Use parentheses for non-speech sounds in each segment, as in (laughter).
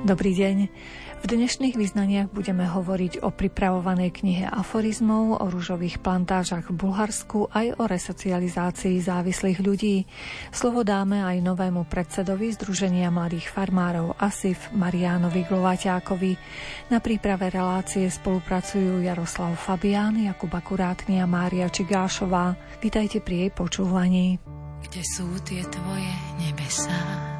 Dobrý deň. V dnešných vyznaniach budeme hovoriť o pripravovanej knihe aforizmov, o rúžových plantážach v Bulharsku aj o resocializácii závislých ľudí. Slovo dáme aj novému predsedovi Združenia mladých farmárov ASIF Mariánovi Glovaťákovi. Na príprave relácie spolupracujú Jaroslav Fabián, Jakub Akurátny a Mária Čigášová. Vítajte pri jej počúvaní. Kde sú tie tvoje nebesá?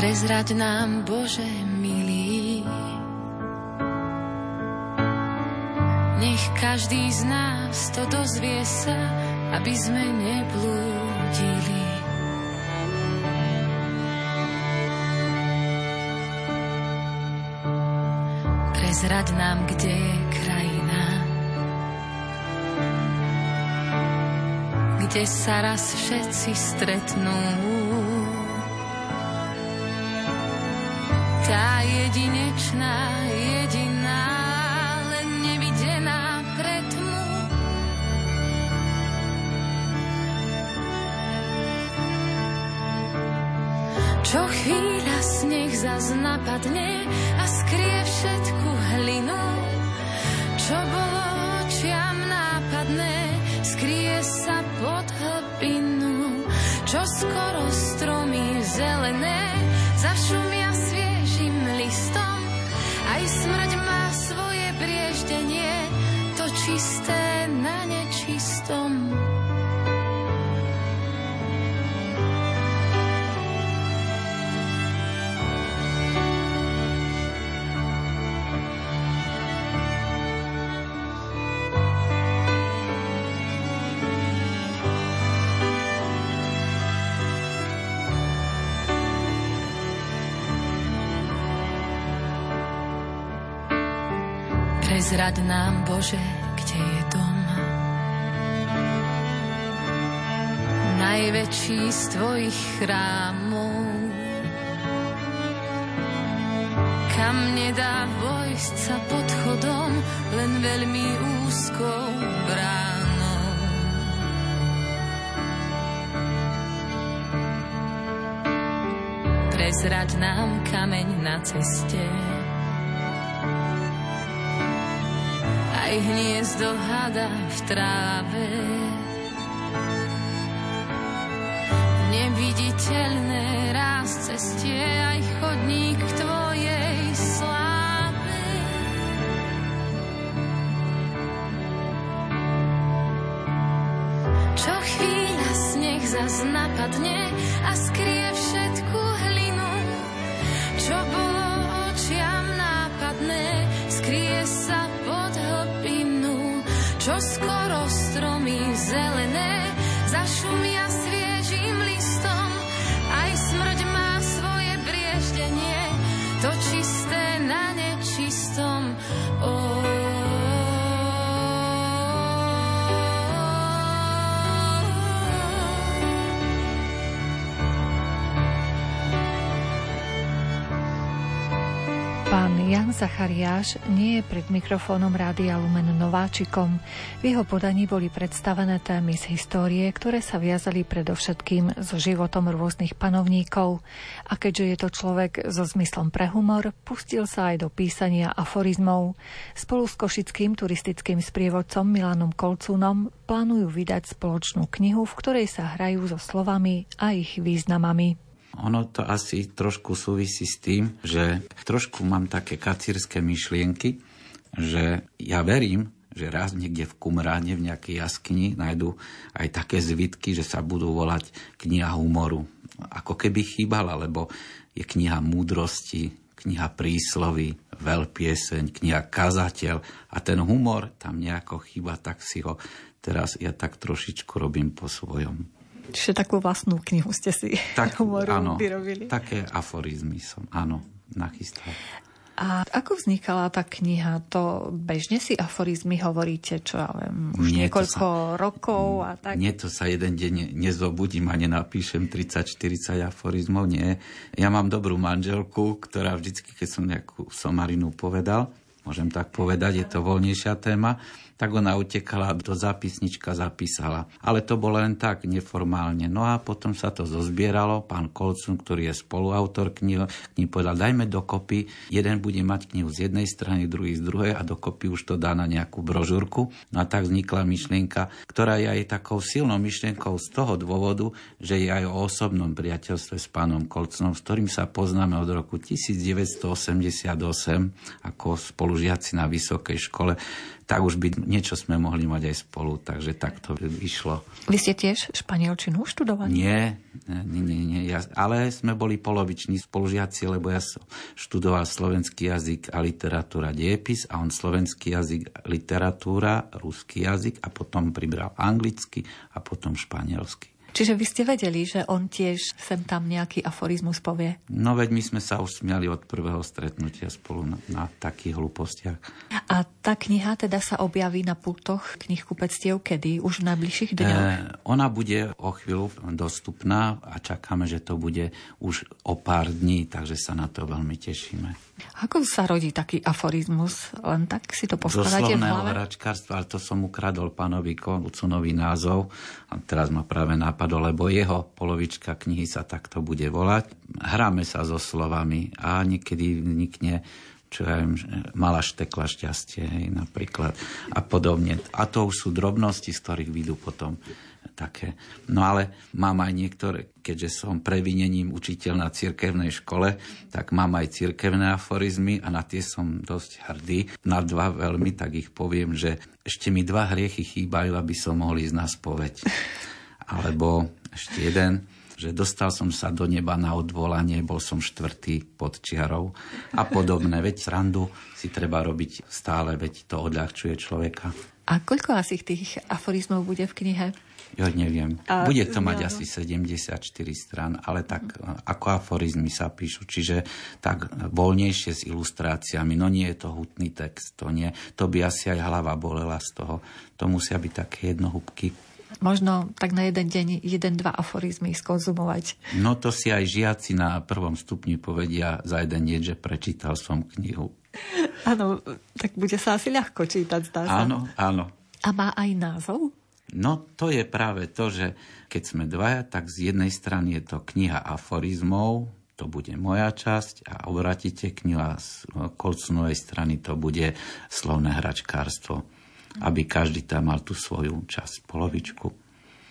Prezrať nám, Bože milý, nech každý z nás to dozvie sa, aby sme neblúdili. Prezrať nám, kde je krajina, kde sa raz všetci stretnú tá jedinečná, jediná, len nevidená pre tmu. Čo chvíľa sneh zas napadne a skrie všetku hlinu, čisté na nečistom. Prezrad nám, Bože, je dom. Najväčší z Tvojich chrámov. Kam nedá vojsť sa pod chodom, len veľmi úzkou bránou. Prezrať nám kameň na ceste, aj hniezdo hada v tráve. Neviditeľné ráz cestie, aj chodník k tvojej sláve. Čo chvíľa sneh zas napadne a skrie Zachariáš nie je pred mikrofónom Rádia Lumen nováčikom. V jeho podaní boli predstavené témy z histórie, ktoré sa viazali predovšetkým so životom rôznych panovníkov. A keďže je to človek so zmyslom pre humor, pustil sa aj do písania aforizmov. Spolu s košickým turistickým sprievodcom Milanom Kolcúnom plánujú vydať spoločnú knihu, v ktorej sa hrajú so slovami a ich významami. Ono to asi trošku súvisí s tým, že trošku mám také kacírske myšlienky, že ja verím, že raz niekde v Kumráne, v nejakej jaskyni nájdu aj také zvitky, že sa budú volať kniha humoru. Ako keby chýbala, lebo je kniha múdrosti, kniha príslovy, veľpieseň, kniha kazateľ a ten humor tam nejako chýba, tak si ho teraz ja tak trošičku robím po svojom. Čiže takú vlastnú knihu ste si (laughs) tak, humoru áno, vyrobili. také aforizmy som, áno, nachystal. A ako vznikala tá kniha? To bežne si aforizmy hovoríte, čo ja viem, už nie niekoľko sa, rokov a tak? Nie, to sa jeden deň nezobudím a nenapíšem 30-40 aforizmov, nie. Ja mám dobrú manželku, ktorá vždycky, keď som nejakú somarinu povedal, môžem tak povedať, je to voľnejšia téma, tak ona utekala do zápisnička, zapísala. Ale to bolo len tak, neformálne. No a potom sa to zozbieralo. Pán Kolcun, ktorý je spoluautor knihy, knihy povedal, dajme dokopy, jeden bude mať knihu z jednej strany, druhý z druhej a dokopy už to dá na nejakú brožúrku. No a tak vznikla myšlienka, ktorá je aj takou silnou myšlienkou z toho dôvodu, že je aj o osobnom priateľstve s pánom Kolcnom, s ktorým sa poznáme od roku 1988 ako spolužiaci na vysokej škole tak už by niečo sme mohli mať aj spolu, takže tak to vyšlo. Vy ste tiež španielčinu študovali? Nie, nie, nie, nie ja, ale sme boli poloviční spolužiaci, lebo ja som študoval slovenský jazyk a literatúra diepis a on slovenský jazyk, literatúra, ruský jazyk a potom pribral anglicky a potom španielsky. Čiže vy ste vedeli, že on tiež sem tam nejaký aforizmus povie? No veď my sme sa už smiali od prvého stretnutia spolu na, na takých hlúpostiach. A tá kniha teda sa objaví na pultoch knihkupectiev kedy? Už v najbližších dňoch? E, ona bude o chvíľu dostupná a čakáme, že to bude už o pár dní, takže sa na to veľmi tešíme. Ako sa rodí taký aforizmus? Len tak si to poskladáte v hlave? hračkárstva, ale to som ukradol pánovi Kocunový názov a teraz ma práve napadlo, lebo jeho polovička knihy sa takto bude volať. Hráme sa so slovami a niekedy vnikne čo ja viem, mala štekla šťastie, hej, napríklad, a podobne. A to už sú drobnosti, z ktorých vidú potom také. No ale mám aj niektoré, keďže som previnením učiteľ na cirkevnej škole, tak mám aj cirkevné aforizmy a na tie som dosť hrdý. Na dva veľmi, tak ich poviem, že ešte mi dva hriechy chýbajú, aby som mohol ísť na spoveď. Alebo ešte jeden, že dostal som sa do neba na odvolanie, bol som štvrtý pod čiarou a podobné. Veď srandu si treba robiť stále, veď to odľahčuje človeka. A koľko asi tých aforizmov bude v knihe? Ja neviem. A, Bude to mať no. asi 74 strán, ale tak mm. ako aforizmy sa píšu, čiže tak voľnejšie s ilustráciami. No nie je to hutný text, to nie. To by asi aj hlava bolela z toho. To musia byť také jednohúbky. Možno tak na jeden deň jeden, dva aforizmy skonzumovať. No to si aj žiaci na prvom stupni povedia za jeden deň, že prečítal som knihu. Áno, tak bude sa asi ľahko čítať, zdá sa. Áno, áno. A má aj názov? No to je práve to, že keď sme dvaja, tak z jednej strany je to kniha aforizmov, to bude moja časť a obratíte kniha z kolcunovej strany, to bude slovné hračkárstvo, aby každý tam mal tú svoju časť, polovičku.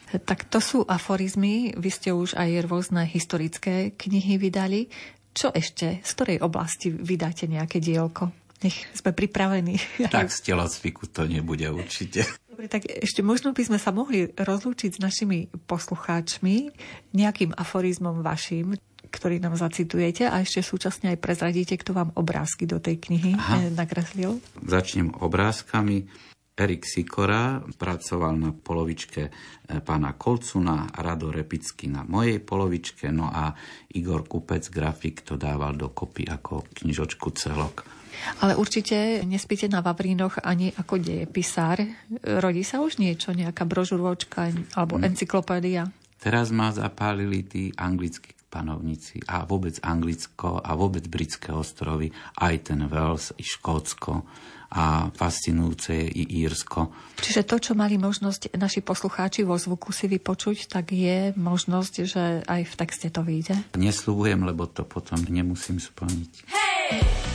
Tak to sú aforizmy, vy ste už aj rôzne historické knihy vydali. Čo ešte? Z ktorej oblasti vydáte nejaké dielko? Nech sme pripravení. (laughs) Tak z telocviku to nebude určite. Dobre, tak ešte možno by sme sa mohli rozlúčiť s našimi poslucháčmi nejakým aforizmom vašim, ktorý nám zacitujete a ešte súčasne aj prezradíte, kto vám obrázky do tej knihy Aha. Eh, nakreslil. Začnem obrázkami. Erik Sikora pracoval na polovičke eh, pána Kolcuna, Rado Repicky na mojej polovičke, no a Igor Kupec, grafik, to dával dokopy ako knižočku celok. Ale určite nespíte na Vavrínoch ani ako dejepisár. Rodí sa už niečo, nejaká brožuročka alebo mm. encyklopédia? Teraz ma zapálili tí anglickí panovníci a vôbec Anglicko a vôbec britské ostrovy, aj ten Wales, i Škótsko a fascinujúce je i Írsko. Čiže to, čo mali možnosť naši poslucháči vo zvuku si vypočuť, tak je možnosť, že aj v texte to vyjde? Nesľubujem, lebo to potom nemusím splniť. Hey!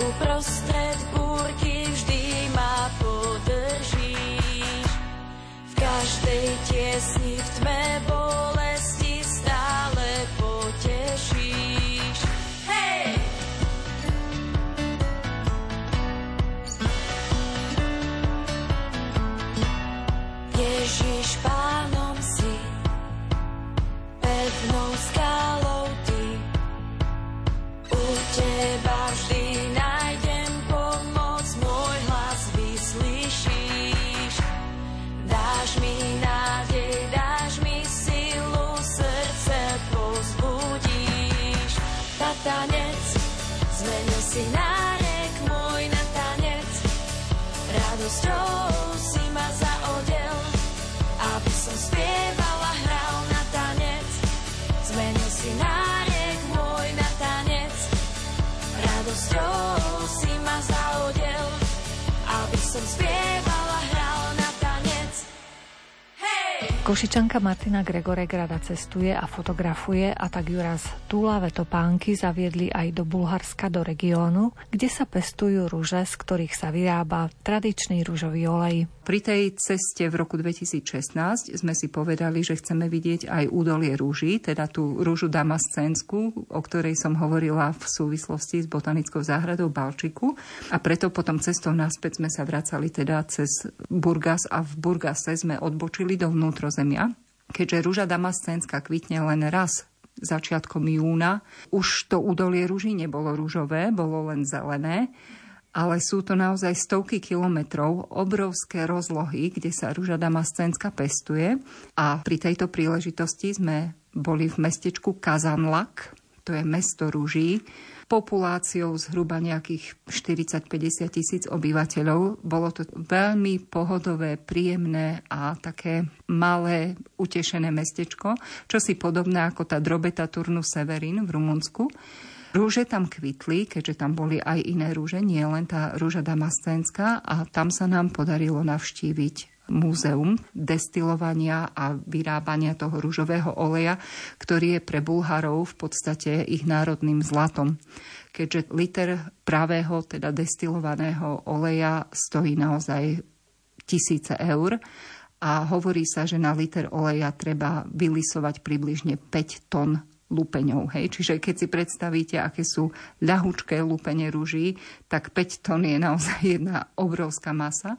uprostred každej tiesni v tme bolesti Košičanka Martina Gregorek rada cestuje a fotografuje a tak ju raz túlavé topánky zaviedli aj do Bulharska, do regiónu, kde sa pestujú rúže, z ktorých sa vyrába tradičný rúžový olej. Pri tej ceste v roku 2016 sme si povedali, že chceme vidieť aj údolie rúží, teda tú rúžu damascénsku, o ktorej som hovorila v súvislosti s botanickou záhradou Balčiku. A preto potom cestou naspäť sme sa vracali teda cez Burgas a v Burgase sme odbočili do vnútrozemia. Keďže rúža damascénska kvitne len raz začiatkom júna, už to údolie rúží nebolo rúžové, bolo len zelené ale sú to naozaj stovky kilometrov, obrovské rozlohy, kde sa rúža damascénska pestuje. A pri tejto príležitosti sme boli v mestečku Kazanlak, to je mesto rúží, populáciou zhruba nejakých 40-50 tisíc obyvateľov. Bolo to veľmi pohodové, príjemné a také malé, utešené mestečko, čo si podobné ako tá drobeta Turnu Severin v Rumunsku. Rúže tam kvitli, keďže tam boli aj iné rúže, nie len tá rúža damascénska a tam sa nám podarilo navštíviť múzeum destilovania a vyrábania toho rúžového oleja, ktorý je pre Bulharov v podstate ich národným zlatom. Keďže liter pravého, teda destilovaného oleja stojí naozaj tisíce eur a hovorí sa, že na liter oleja treba vylisovať približne 5 tón lupeňov. Hej? Čiže keď si predstavíte, aké sú ľahučké lupene rúží, tak 5 tón je naozaj jedna obrovská masa.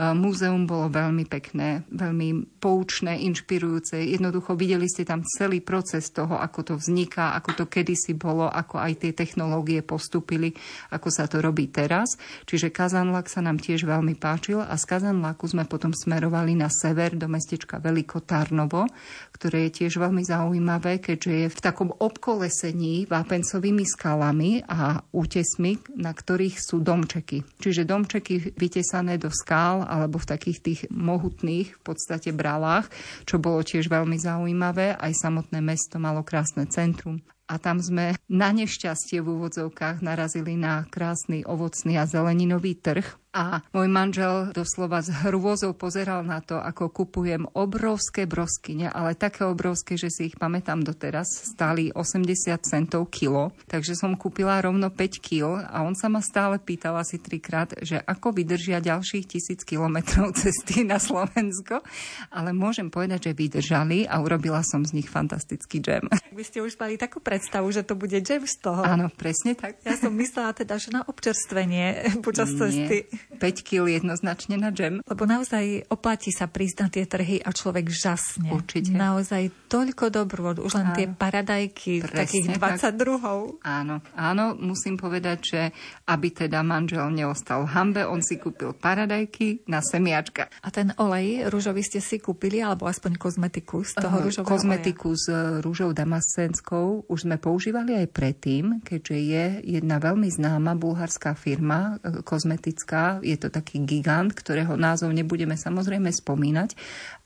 Múzeum bolo veľmi pekné, veľmi poučné, inšpirujúce. Jednoducho videli ste tam celý proces toho, ako to vzniká, ako to kedysi bolo, ako aj tie technológie postupili, ako sa to robí teraz. Čiže Kazanlak sa nám tiež veľmi páčil a z Kazanlaku sme potom smerovali na sever do mestečka Veliko Tarnovo, ktoré je tiež veľmi zaujímavé, keďže je v takom obkolesení vápencovými skalami a útesmi, na ktorých sú domčeky. Čiže domčeky vytesané do skál alebo v takých tých mohutných v podstate bralách, čo bolo tiež veľmi zaujímavé. Aj samotné mesto malo krásne centrum a tam sme na nešťastie v úvodzovkách narazili na krásny ovocný a zeleninový trh, a môj manžel doslova s hrôzou pozeral na to, ako kupujem obrovské broskyne, ale také obrovské, že si ich pamätám doteraz, stáli 80 centov kilo, takže som kúpila rovno 5 kg a on sa ma stále pýtal asi trikrát, že ako vydržia ďalších tisíc kilometrov (laughs) cesty na Slovensko, ale môžem povedať, že vydržali a urobila som z nich fantastický džem. Vy ste už mali takú predstavu, že to bude džem z toho. Áno, presne tak. Ja som myslela teda, že na občerstvenie (laughs) počas cesty. 5 kg jednoznačne na džem. Lebo naozaj oplatí sa prísť na tie trhy a človek žasne. Určite. Naozaj toľko dobrôd, už len áno. tie paradajky, Presne takých 20 tak. druhov. Áno, áno, musím povedať, že aby teda manžel neostal v hambe, on si kúpil paradajky na semiačka. A ten olej rúžový ste si kúpili, alebo aspoň kozmetiku z toho rúžového Kozmetiku oleja? s rúžou damascenskou už sme používali aj predtým, keďže je jedna veľmi známa bulharská firma e, kozmetická, je to taký gigant, ktorého názov nebudeme samozrejme spomínať,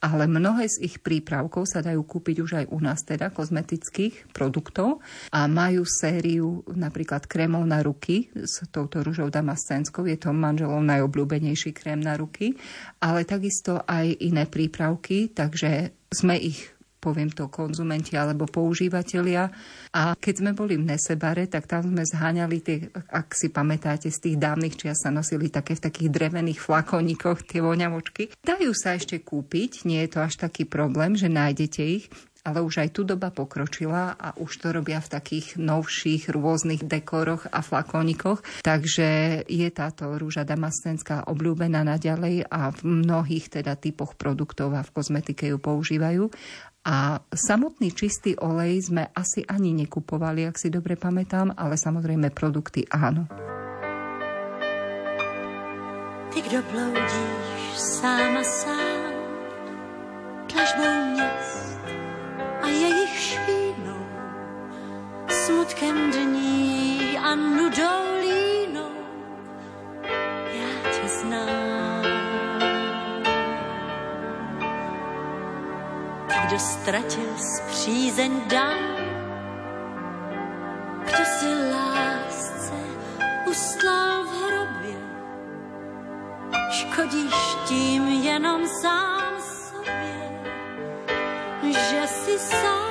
ale mnohé z ich prípravkov sa dajú kúpiť už aj u nás, teda kozmetických produktov. A majú sériu napríklad krémov na ruky s touto rúžou damascenskou, je to manželov najobľúbenejší krém na ruky, ale takisto aj iné prípravky, takže sme ich poviem to konzumenti alebo používateľia. A keď sme boli v Nesebare, tak tam sme zháňali tie, ak si pamätáte, z tých dávnych čias sa nosili také v takých drevených flakoníkoch tie voňavočky. Dajú sa ešte kúpiť, nie je to až taký problém, že nájdete ich, ale už aj tu doba pokročila a už to robia v takých novších rôznych dekoroch a flakónikoch. Takže je táto rúža damastenská obľúbená naďalej a v mnohých teda typoch produktov a v kozmetike ju používajú. A samotný čistý olej sme asi ani nekupovali, ak si dobre pamätám, ale samozrejme produkty áno. Ty, kdo bloudíš sám a sám, tlažbou měst a jejich špínou, smutkem dní a nudou línou, já tě znám. Kdo ztratil zpřízeň dám, kdo si lásce ustlal v hrobě, škodíš tím jenom sám sobě, že si sám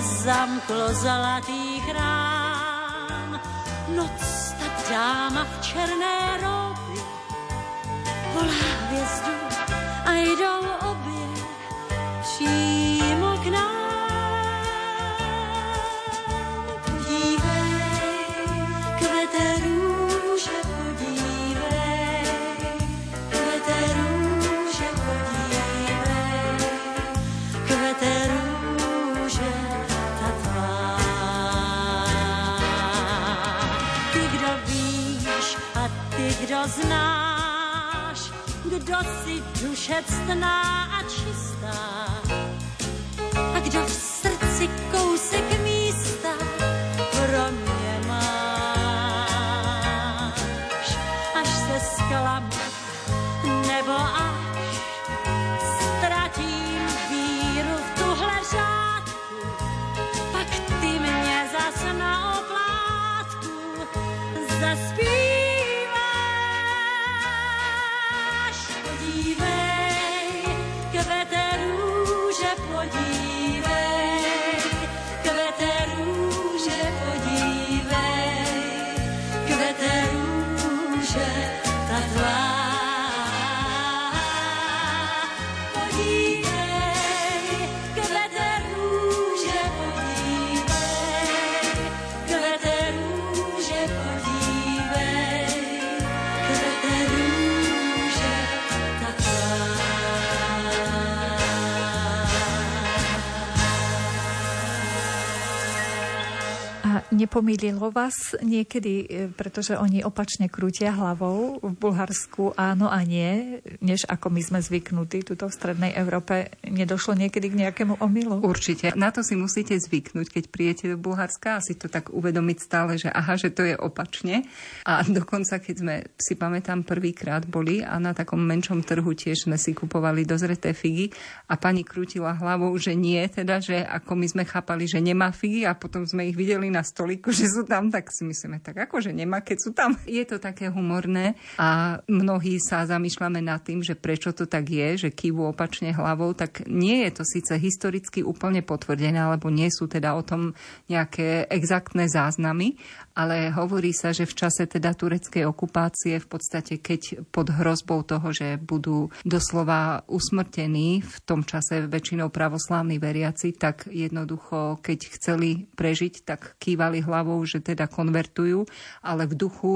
zamklo zlatý chrám, noc ta dáma v černé roby volá hvězdu a jdou obě přímo kdo znáš, kdo si duše ctná a čistá, kdo v srdci kousek nepomýlilo vás niekedy, e, pretože oni opačne krútia hlavou v Bulharsku áno a nie, než ako my sme zvyknutí tuto v Strednej Európe, nedošlo niekedy k nejakému omylu? Určite. Na to si musíte zvyknúť, keď prijete do Bulharska a si to tak uvedomiť stále, že aha, že to je opačne. A dokonca, keď sme, si pamätám, prvýkrát boli a na takom menšom trhu tiež sme si kupovali dozreté figy a pani krútila hlavou, že nie, teda, že ako my sme chápali, že nemá figy a potom sme ich videli na stoliku, že sú tam, tak si myslíme, tak ako, že nemá, keď sú tam. Je to také humorné a mnohí sa zamýšľame nad tým, že prečo to tak je, že kývu opačne hlavou, tak nie je to síce historicky úplne potvrdené, alebo nie sú teda o tom nejaké exaktné záznamy, ale hovorí sa, že v čase teda tureckej okupácie v podstate, keď pod hrozbou toho, že budú doslova usmrtení v tom čase väčšinou pravoslávni veriaci, tak jednoducho, keď chceli prežiť, tak kývali hlavou, že teda konvertujú, ale v duchu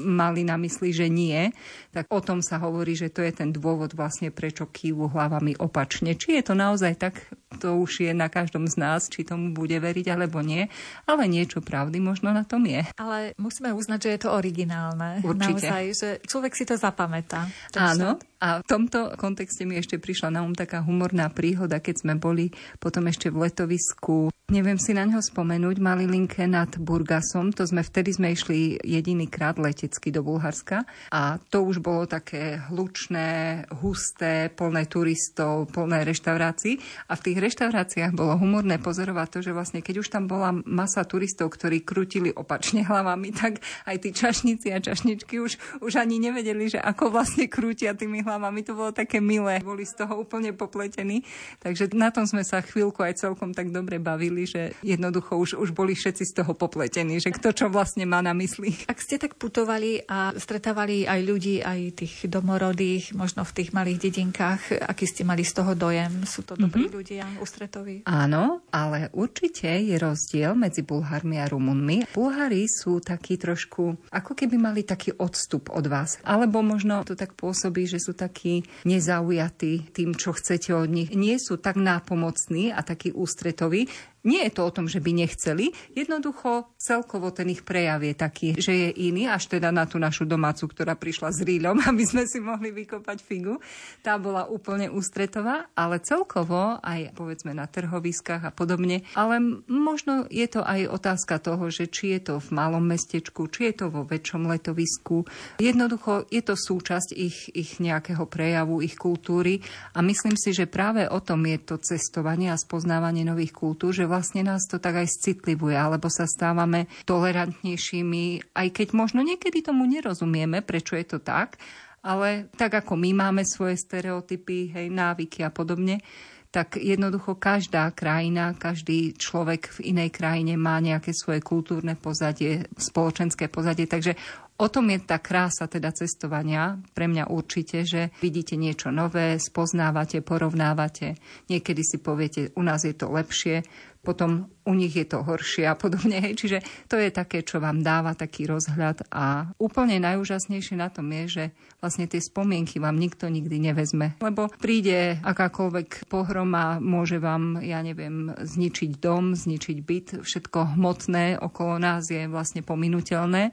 mali na mysli, že nie, tak o tom sa hovorí, že to je ten dôvod vlastne, prečo kývu hlavami opačne. Či je to naozaj tak, to už je na každom z nás, či tomu bude veriť alebo nie, ale niečo pravdy možno na tom je. Ale musíme uznať, že je to originálne. Určite. Naozaj, že človek si to zapamätá. Áno, A v tomto kontexte mi ešte prišla na um taká humorná príhoda, keď sme boli potom ešte v letovisku. Neviem si na ňo spomenúť, mali linke nad Burgasom. To sme vtedy sme išli jediný krát letecky do Bulharska. A to už bolo také hlučné, husté, plné turistov, plné reštaurácií. A v tých reštauráciách bolo humorné pozorovať to, že vlastne keď už tam bola masa turistov, ktorí krutili opačne hlavami, tak aj tí čašníci a čašničky už, už ani nevedeli, že ako vlastne krútia tými hlavami. To bolo také milé. Boli z toho úplne popletení. Takže na tom sme sa chvíľku aj celkom tak dobre bavili, že jednoducho už, už boli všetci z toho popletení, že kto čo vlastne má na mysli. Ak ste tak putovali a stretávali aj ľudí, aj tých domorodých, možno v tých malých dedinkách, aký ste mali z toho dojem? Sú to dobrí mm-hmm. ľudia, ústretoví? Áno, ale určite je rozdiel medzi Bulharmi a Rumunmi. Bulhári sú takí trošku, ako keby mali taký odstup od vás. Alebo možno to tak pôsobí, že sú takí nezaujatí tým, čo chcete od nich. Nie sú tak nápomocní a takí ústretoví, nie je to o tom, že by nechceli, jednoducho celkovo ten ich prejav je taký, že je iný, až teda na tú našu domácu, ktorá prišla s rýľom, (laughs) aby sme si mohli vykopať figu. Tá bola úplne ústretová, ale celkovo aj povedzme na trhoviskách a podobne. Ale možno je to aj otázka toho, že či je to v malom mestečku, či je to vo väčšom letovisku. Jednoducho je to súčasť ich, ich nejakého prejavu, ich kultúry a myslím si, že práve o tom je to cestovanie a spoznávanie nových kultúr, že vlastne nás to tak aj citlivuje, alebo sa stávame tolerantnejšími, aj keď možno niekedy tomu nerozumieme, prečo je to tak, ale tak ako my máme svoje stereotypy, hej, návyky a podobne, tak jednoducho každá krajina, každý človek v inej krajine má nejaké svoje kultúrne pozadie, spoločenské pozadie, takže O tom je tá krása teda cestovania. Pre mňa určite, že vidíte niečo nové, spoznávate, porovnávate. Niekedy si poviete, u nás je to lepšie, potom u nich je to horšie a podobne. Čiže to je také, čo vám dáva taký rozhľad a úplne najúžasnejšie na tom je, že vlastne tie spomienky vám nikto nikdy nevezme. Lebo príde akákoľvek pohroma, môže vám, ja neviem, zničiť dom, zničiť byt, všetko hmotné okolo nás je vlastne pominuteľné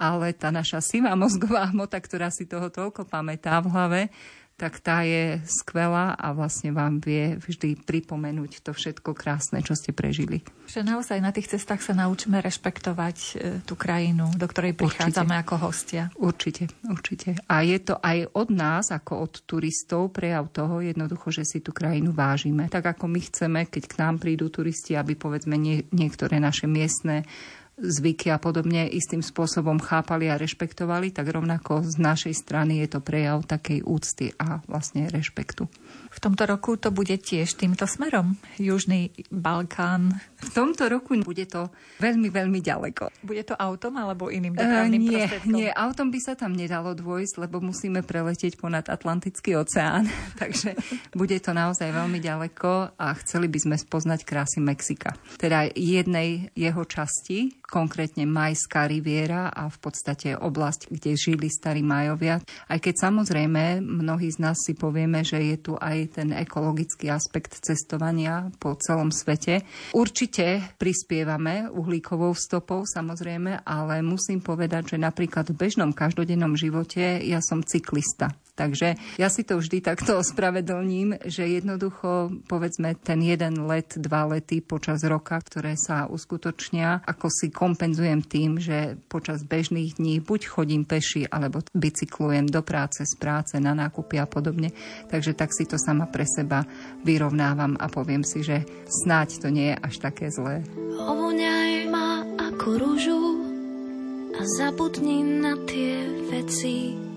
ale tá naša sivá mozgová hmota, ktorá si toho toľko pamätá v hlave, tak tá je skvelá a vlastne vám vie vždy pripomenúť to všetko krásne, čo ste prežili. Že naozaj na tých cestách sa naučíme rešpektovať e, tú krajinu, do ktorej prichádzame určite. ako hostia. Určite, určite. A je to aj od nás, ako od turistov, prejav toho jednoducho, že si tú krajinu vážime. Tak ako my chceme, keď k nám prídu turisti, aby povedzme nie, niektoré naše miestne zvyky a podobne istým spôsobom chápali a rešpektovali, tak rovnako z našej strany je to prejav takej úcty a vlastne rešpektu. V tomto roku to bude tiež týmto smerom. Južný Balkán. V tomto roku bude to veľmi, veľmi ďaleko. Bude to autom alebo iným dopravným uh, nie, prostriedkom? Nie, autom by sa tam nedalo dôjsť, lebo musíme preletieť ponad Atlantický oceán. (laughs) Takže bude to naozaj veľmi ďaleko a chceli by sme spoznať krásy Mexika. Teda jednej jeho časti, konkrétne Majská riviera a v podstate oblasť, kde žili starí Majovia. Aj keď samozrejme mnohí z nás si povieme, že je tu aj ten ekologický aspekt cestovania po celom svete. Určite prispievame uhlíkovou stopou samozrejme, ale musím povedať, že napríklad v bežnom každodennom živote ja som cyklista. Takže ja si to vždy takto ospravedlním, že jednoducho povedzme ten jeden let, dva lety počas roka, ktoré sa uskutočnia, ako si kompenzujem tým, že počas bežných dní buď chodím peši, alebo bicyklujem do práce, z práce, na nákupy a podobne. Takže tak si to sama pre seba vyrovnávam a poviem si, že snáď to nie je až také zlé. Ovoňaj ma ako rúžu a zabudni na tie veci,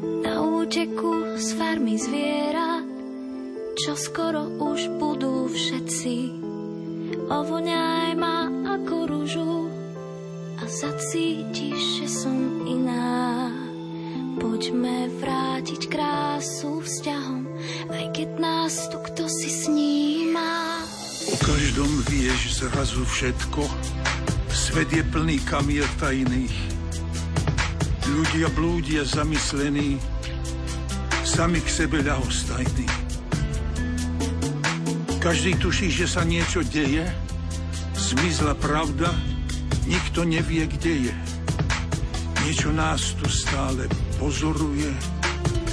na úteku z farmy zviera, čo skoro už budú všetci. Ovoňaj ma ako rúžu a zacítiš, že som iná. Poďme vrátiť krásu vzťahom, aj keď nás tu kto si sníma. O každom vieš zrazu všetko, svet je plný kamier tajných Ľudia blúdia zamyslení, sami k sebe ľahostajní. Každý tuší, že sa niečo deje, zmizla pravda, nikto nevie, kde je. Niečo nás tu stále pozoruje,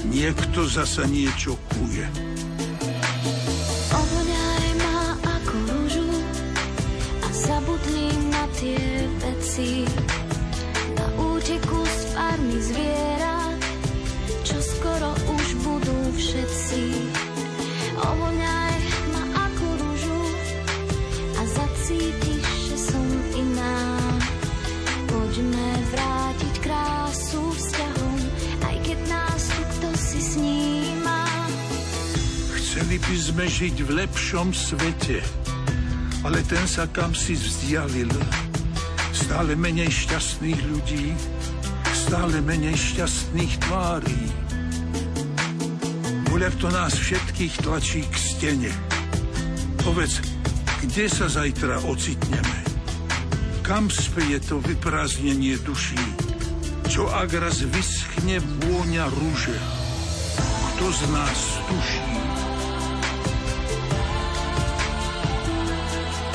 niekto zasa niečo kuje. Chceli by sme žiť v lepšom svete, ale ten sa kam si vzdialil. Stále menej šťastných ľudí, stále menej šťastných tvárí. Voľak to nás všetkých tlačí k stene. Povedz, kde sa zajtra ocitneme? Kam speje to vyprázdnenie duší? Čo ak raz vyschne vôňa rúže? Kto z nás tuší?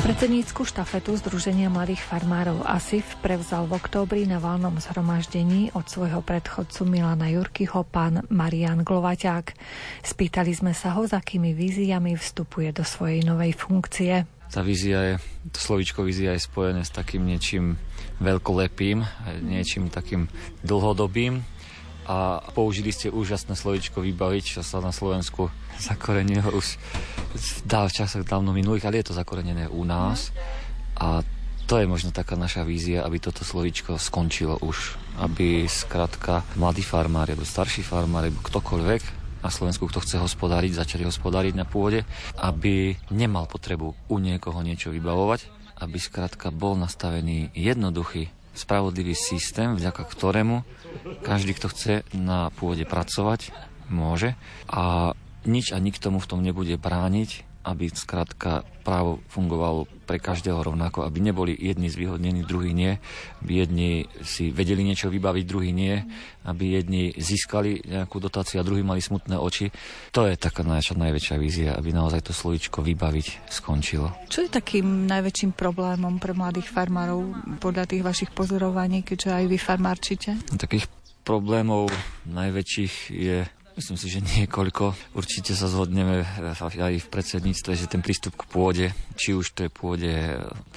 Predsednícku štafetu Združenia mladých farmárov ASIF prevzal v októbri na valnom zhromaždení od svojho predchodcu Milana Jurkyho pán Marian Glovaťák. Spýtali sme sa ho, s akými víziami vstupuje do svojej novej funkcie. Tá vízia je, to slovíčko vízia je spojené s takým niečím veľkolepým, niečím takým dlhodobým a použili ste úžasné slovíčko vybaviť, čo sa na Slovensku (laughs) zakorenilo už v časoch dávno minulých, ale je to zakorenené u nás a to je možno taká naša vízia, aby toto slovíčko skončilo už. Aby skrátka mladí farmári, alebo starší farmári, alebo ktokoľvek na Slovensku, kto chce hospodáriť, začali hospodáriť na pôde, aby nemal potrebu u niekoho niečo vybavovať, aby skrátka bol nastavený jednoduchý, spravodlivý systém, vďaka ktorému každý, kto chce na pôde pracovať, môže. A nič a nikto mu v tom nebude brániť, aby skrátka právo fungovalo pre každého rovnako, aby neboli jedni zvýhodnení, druhí nie, aby jedni si vedeli niečo vybaviť, druhí nie, aby jedni získali nejakú dotáciu a druhí mali smutné oči. To je taká naša najväčšia vízia, aby naozaj to slovičko vybaviť skončilo. Čo je takým najväčším problémom pre mladých farmárov podľa tých vašich pozorovaní, keďže aj vy farmárčite? Takých problémov najväčších je Myslím si, že niekoľko. Určite sa zhodneme aj v predsedníctve, že ten prístup k pôde, či už to je pôde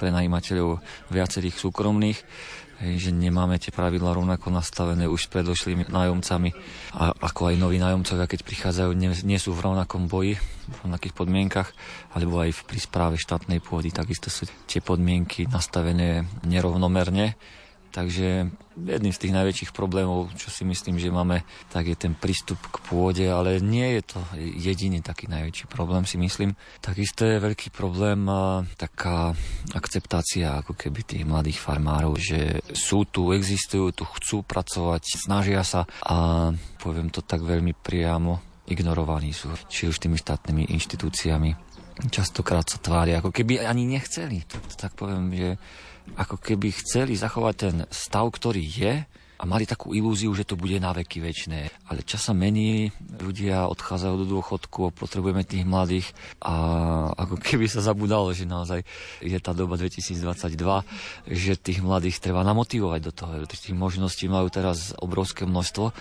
pre najímateľov viacerých súkromných, že nemáme tie pravidla rovnako nastavené už s predošlými nájomcami a ako aj noví nájomcovia, keď prichádzajú, nie, sú v rovnakom boji, v rovnakých podmienkach, alebo aj pri správe štátnej pôdy, takisto sú tie podmienky nastavené nerovnomerne Takže jedným z tých najväčších problémov, čo si myslím, že máme, tak je ten prístup k pôde, ale nie je to jediný taký najväčší problém, si myslím. Takisto je veľký problém taká akceptácia ako keby tých mladých farmárov, že sú tu, existujú tu, chcú pracovať, snažia sa a poviem to tak veľmi priamo, ignorovaní sú, či už tými štátnymi inštitúciami. Častokrát sa tvária, ako keby ani nechceli. Tak, tak poviem, že ako keby chceli zachovať ten stav, ktorý je a mali takú ilúziu, že to bude na veky väčšie. Ale čas sa mení, ľudia odchádzajú do dôchodku, potrebujeme tých mladých a ako keby sa zabudalo, že naozaj je tá doba 2022, že tých mladých treba namotivovať do toho. Tých možností majú teraz obrovské množstvo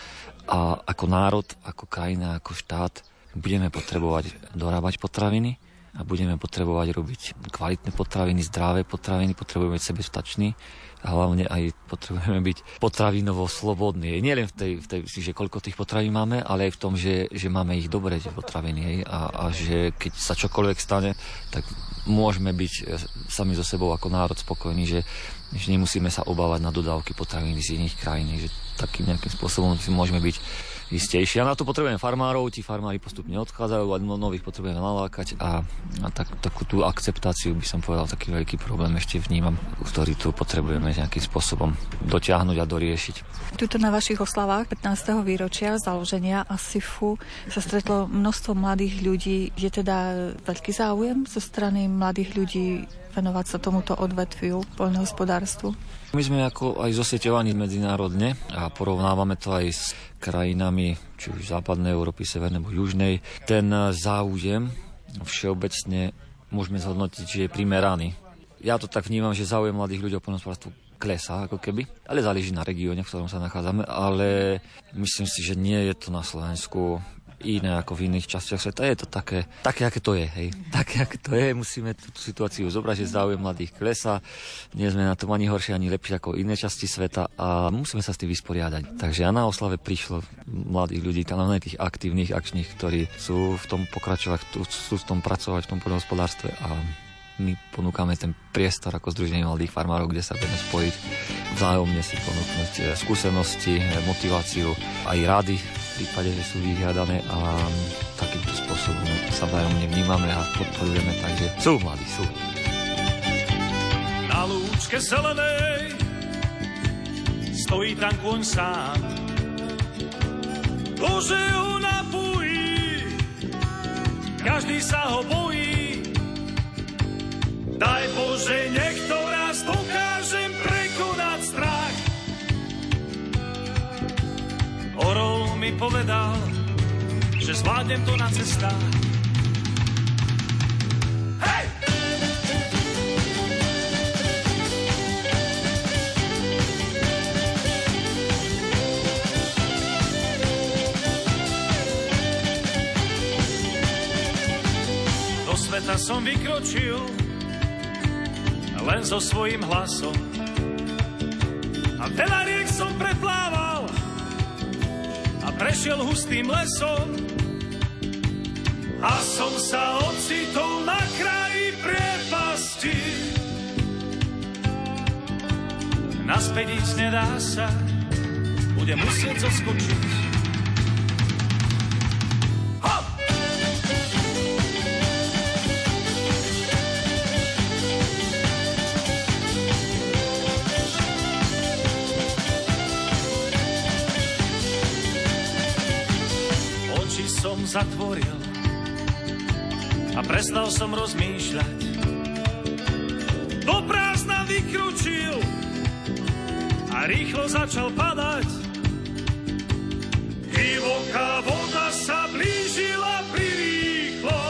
a ako národ, ako krajina, ako štát budeme potrebovať dorábať potraviny, a budeme potrebovať robiť kvalitné potraviny, zdravé potraviny, potrebujeme byť sebestační a hlavne aj potrebujeme byť potravinovo slobodní. Nie len v tej, v tej že koľko tých potravín máme, ale aj v tom, že, že máme ich dobre, tie potraviny. A, a že keď sa čokoľvek stane, tak môžeme byť e, sami so sebou ako národ spokojní, že, že nemusíme sa obávať na dodávky potravín z iných krajín, že takým nejakým spôsobom si môžeme byť istejšie. A na to potrebujeme farmárov, tí farmári postupne odchádzajú a nových potrebujeme nalákať a, a tak, takú tú akceptáciu by som povedal taký veľký problém ešte vnímam, ktorý tu potrebujeme nejakým spôsobom dotiahnuť a doriešiť. Tuto na vašich oslavách 15. výročia založenia ASIFu sa stretlo množstvo mladých ľudí. Je teda veľký záujem zo strany mladých ľudí venovať sa tomuto odvetviu, poľnohospodárstvu? My sme ako aj zosieťovaní medzinárodne a porovnávame to aj s krajinami, či už západnej Európy, severnej alebo južnej. Ten záujem všeobecne môžeme zhodnotiť, že je primeraný. Ja to tak vnímam, že záujem mladých ľudí o poľnohospodárstvo klesá ako keby, ale záleží na regióne, v ktorom sa nachádzame, ale myslím si, že nie je to na Slovensku iné ako v iných častiach sveta. Je to také, také aké to je. Hej. Také, aké to je. Musíme tú situáciu zobrať, že záujem mladých klesa. Nie sme na tom ani horšie, ani lepšie ako iné časti sveta a musíme sa s tým vysporiadať. Takže a na oslave prišlo mladých ľudí, tam tých aktívnych, akčných, ktorí sú v tom pokračovať, sú v tom pracovať, v tom poľnohospodárstve a my ponúkame ten priestor ako Združenie mladých farmárov, kde sa vieme spojiť, vzájomne si ponúknuť eh, skúsenosti, eh, motiváciu, aj rady prípade, že sú vyhľadané a takýmto spôsobom sa vzájomne vnímame a podporujeme, takže sú mladí, sú. Na lúčke zelenej stojí tam kôň sám. Bože ho napojí, každý sa ho bojí, Daj Bože, nech mi povedal, že zvládnem to na cestách. Hej! Do sveta som vykročil, len so svojím hlasom. A veľa riek som preplával prešiel hustým lesom. A som sa ocitol na kraji priepasti. Naspäť ísť nedá sa, budem musieť zoskočiť. Zatvoril a prestal som rozmýšľať. Do prázdna vykručil a rýchlo začal padať. Divoká voda sa blížila prirýchlo.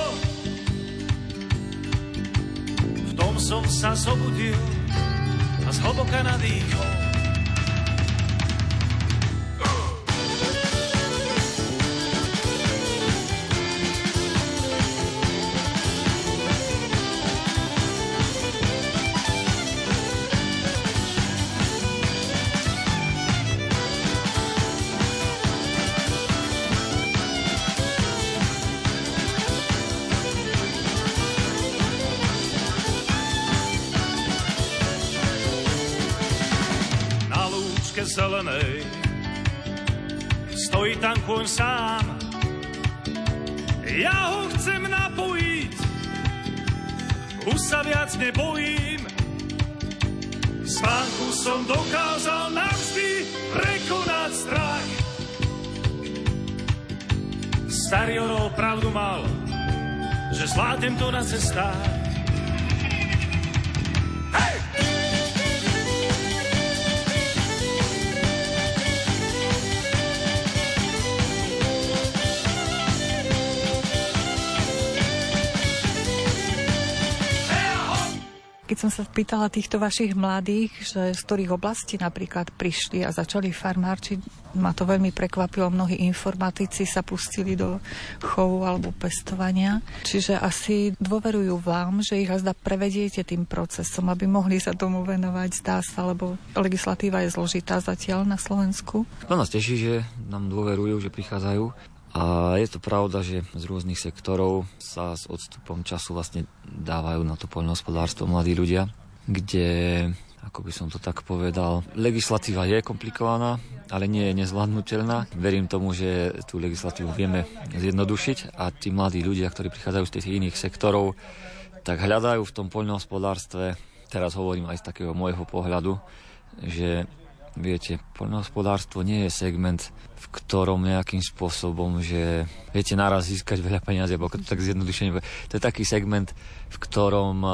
V tom som sa zobudil a zhlboka nadýchol. Kôň sám, ja ho chcem napojiť, už sa viac nebojím. Spánku som dokázal navždy prekonať strach. Starý orol pravdu mal, že zvládnem to na cestách. Keď som sa pýtala týchto vašich mladých, že z ktorých oblastí napríklad prišli a začali farmárčiť, ma to veľmi prekvapilo. Mnohí informatici sa pustili do chovu alebo pestovania. Čiže asi dôverujú vám, že ich azda prevediete tým procesom, aby mohli sa tomu venovať, zdá sa, lebo legislatíva je zložitá zatiaľ na Slovensku. To nás teší, že nám dôverujú, že prichádzajú a je to pravda, že z rôznych sektorov sa s odstupom času vlastne dávajú na to poľnohospodárstvo mladí ľudia, kde, ako by som to tak povedal, legislatíva je komplikovaná, ale nie je nezvládnutelná. Verím tomu, že tú legislatívu vieme zjednodušiť a tí mladí ľudia, ktorí prichádzajú z tých iných sektorov, tak hľadajú v tom poľnohospodárstve, teraz hovorím aj z takého môjho pohľadu, že Viete, poľnohospodárstvo nie je segment, v ktorom nejakým spôsobom, že viete naraz získať veľa peniazy, alebo to tak zjednodušenie. To je taký segment, v ktorom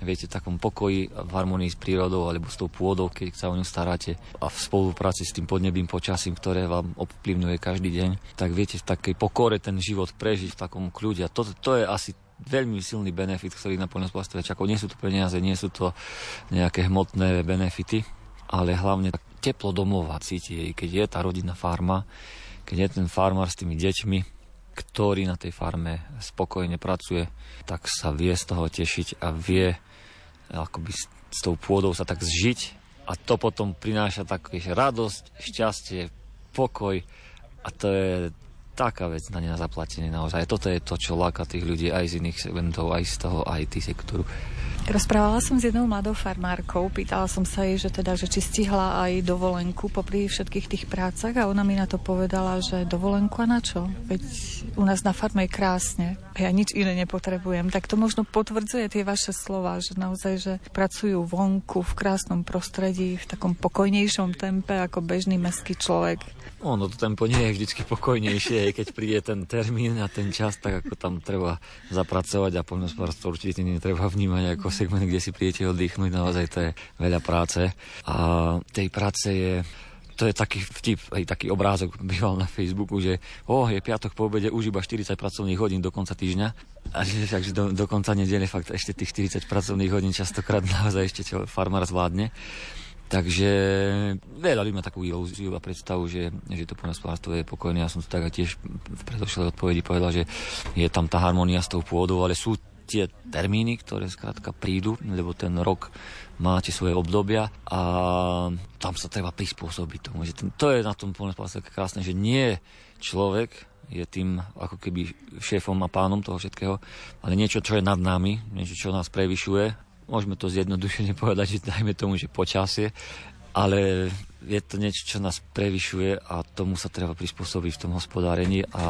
viete, v takom pokoji, v harmonii s prírodou alebo s tou pôdou, keď sa o ňu staráte a v spolupráci s tým podnebím počasím, ktoré vám ovplyvňuje každý deň, tak viete v takej pokore ten život prežiť v takom kľude. A to, to je asi veľmi silný benefit, ktorý na poľnohospodárstve čaká. Nie sú to peniaze, nie sú to nejaké hmotné benefity, ale hlavne teplo domova cíti, keď je tá rodinná farma, keď je ten farmár s tými deťmi, ktorý na tej farme spokojne pracuje, tak sa vie z toho tešiť a vie akoby s, tou pôdou sa tak zžiť. A to potom prináša tak vieš, radosť, šťastie, pokoj. A to je taká vec na ne na zaplatenie naozaj. Toto je to, čo láka tých ľudí aj z iných segmentov, aj z toho IT sektoru. Rozprávala som s jednou mladou farmárkou, pýtala som sa jej, že teda, že či stihla aj dovolenku popri všetkých tých prácach a ona mi na to povedala, že dovolenku a na čo? Veď u nás na farme je krásne, ja nič iné nepotrebujem. Tak to možno potvrdzuje tie vaše slova, že naozaj, že pracujú vonku v krásnom prostredí, v takom pokojnejšom tempe ako bežný mestský človek. Ono to tempo nie je vždy pokojnejšie, keď príde ten termín a ten čas, tak ako tam treba zapracovať a poľnohospodárstvo určite netreba vnímať ako segment, kde si prídete oddychnúť, naozaj to je veľa práce. A tej práce je to je taký vtip, aj taký obrázok býval na Facebooku, že oh, je piatok po obede už iba 40 pracovných hodín do konca týždňa. A že, takže do, do konca nedele fakt ešte tých 40 pracovných hodín častokrát (laughs) naozaj ešte čo farmár zvládne. Takže veľa ľudí má takú ilúziu a predstavu, že, že to poľnohospodárstvo je pokojné. Ja som to tak tiež v predošlej odpovedi povedal, že je tam tá harmonia s tou pôdou, ale sú tie termíny, ktoré skrátka prídu, lebo ten rok máte svoje obdobia a tam sa treba prispôsobiť tomu. Že ten, to je na tom poľnohospodárstve krásne, že nie človek je tým ako keby šéfom a pánom toho všetkého, ale niečo, čo je nad nami, niečo, čo nás prevyšuje. Môžeme to zjednodušene (laughs) povedať, že dajme tomu, že počasie, ale je to niečo, čo nás prevyšuje a tomu sa treba prispôsobiť v tom hospodárení a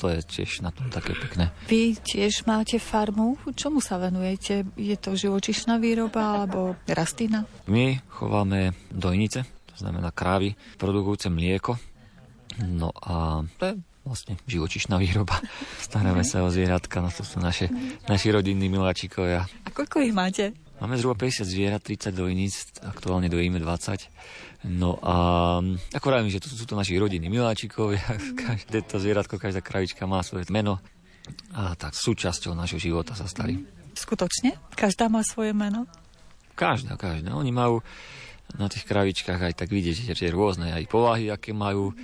to je tiež na tom také pekné. Vy tiež máte farmu. Čomu sa venujete? Je to živočišná výroba alebo rastlina? My chováme dojnice, to znamená krávy, produkujúce mlieko. No a to je vlastne živočišná výroba. (laughs) Staráme sa o zvieratka, no to sú naše, naši rodinní miláčikovia. A koľko ich máte? Máme zhruba 50 zvierat, 30 dojníc, aktuálne dojíme 20. No a ako vravím, že to sú to naši rodiny miláčikovia, (laughs) každé to zvieratko, každá kravička má svoje meno a tak súčasťou našho života sa stali. Skutočne? Každá má svoje meno? Každá, každá. Oni majú na tých kravičkách aj tak vidieť, že rôzne aj povahy, aké majú,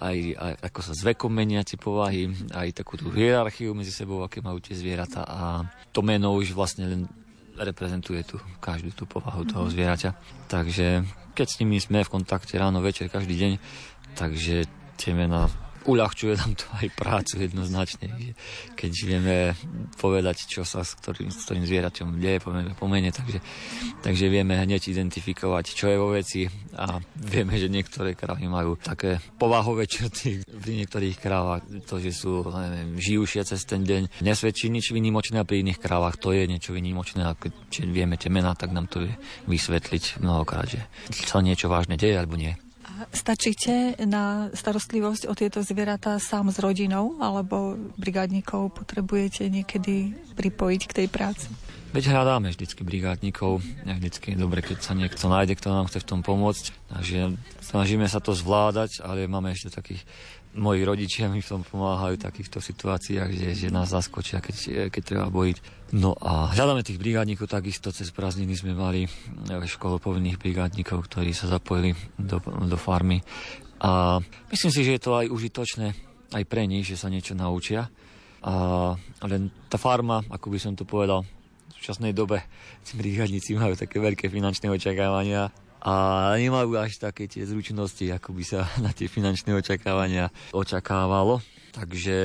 aj, aj ako sa s vekom menia tie povahy, aj takú tú hierarchiu medzi sebou, aké majú tie zvieratá a to meno už vlastne len reprezentuje tu každú tú povahu toho zvieraťa. Takže keď s nimi sme v kontakte ráno, večer, každý deň, takže tie mená uľahčuje nám to aj prácu jednoznačne. Keď vieme povedať, čo sa s ktorým, s ktorým zvieraťom deje, povieme pomene, takže, takže vieme hneď identifikovať, čo je vo veci a vieme, že niektoré krávy majú také povahové črty pri niektorých krávach, to, že sú neviem, žijúšie cez ten deň, nesvedčí nič výnimočné a pri iných krávach to je niečo výnimočné a keď vieme tie mená, tak nám to vie vysvetliť mnohokrát, že sa niečo vážne deje alebo nie. Stačíte na starostlivosť o tieto zvieratá sám s rodinou, alebo brigádnikov potrebujete niekedy pripojiť k tej práci? Veď hľadáme vždycky brigádnikov, vždycky je dobre, keď sa niekto nájde, kto nám chce v tom pomôcť. Takže snažíme sa to zvládať, ale máme ešte takých moji rodičia mi v tom pomáhajú v takýchto situáciách, že, že nás zaskočia, keď, keď treba bojiť. No a hľadáme tých brigádnikov, takisto cez prázdniny sme mali školu povinných brigádnikov, ktorí sa zapojili do, do farmy. A myslím si, že je to aj užitočné aj pre nich, že sa niečo naučia. A len tá farma, ako by som to povedal, v súčasnej dobe brigádnici majú také veľké finančné očakávania a nemajú až také tie zručnosti, ako by sa (laughs) na tie finančné očakávania očakávalo. Takže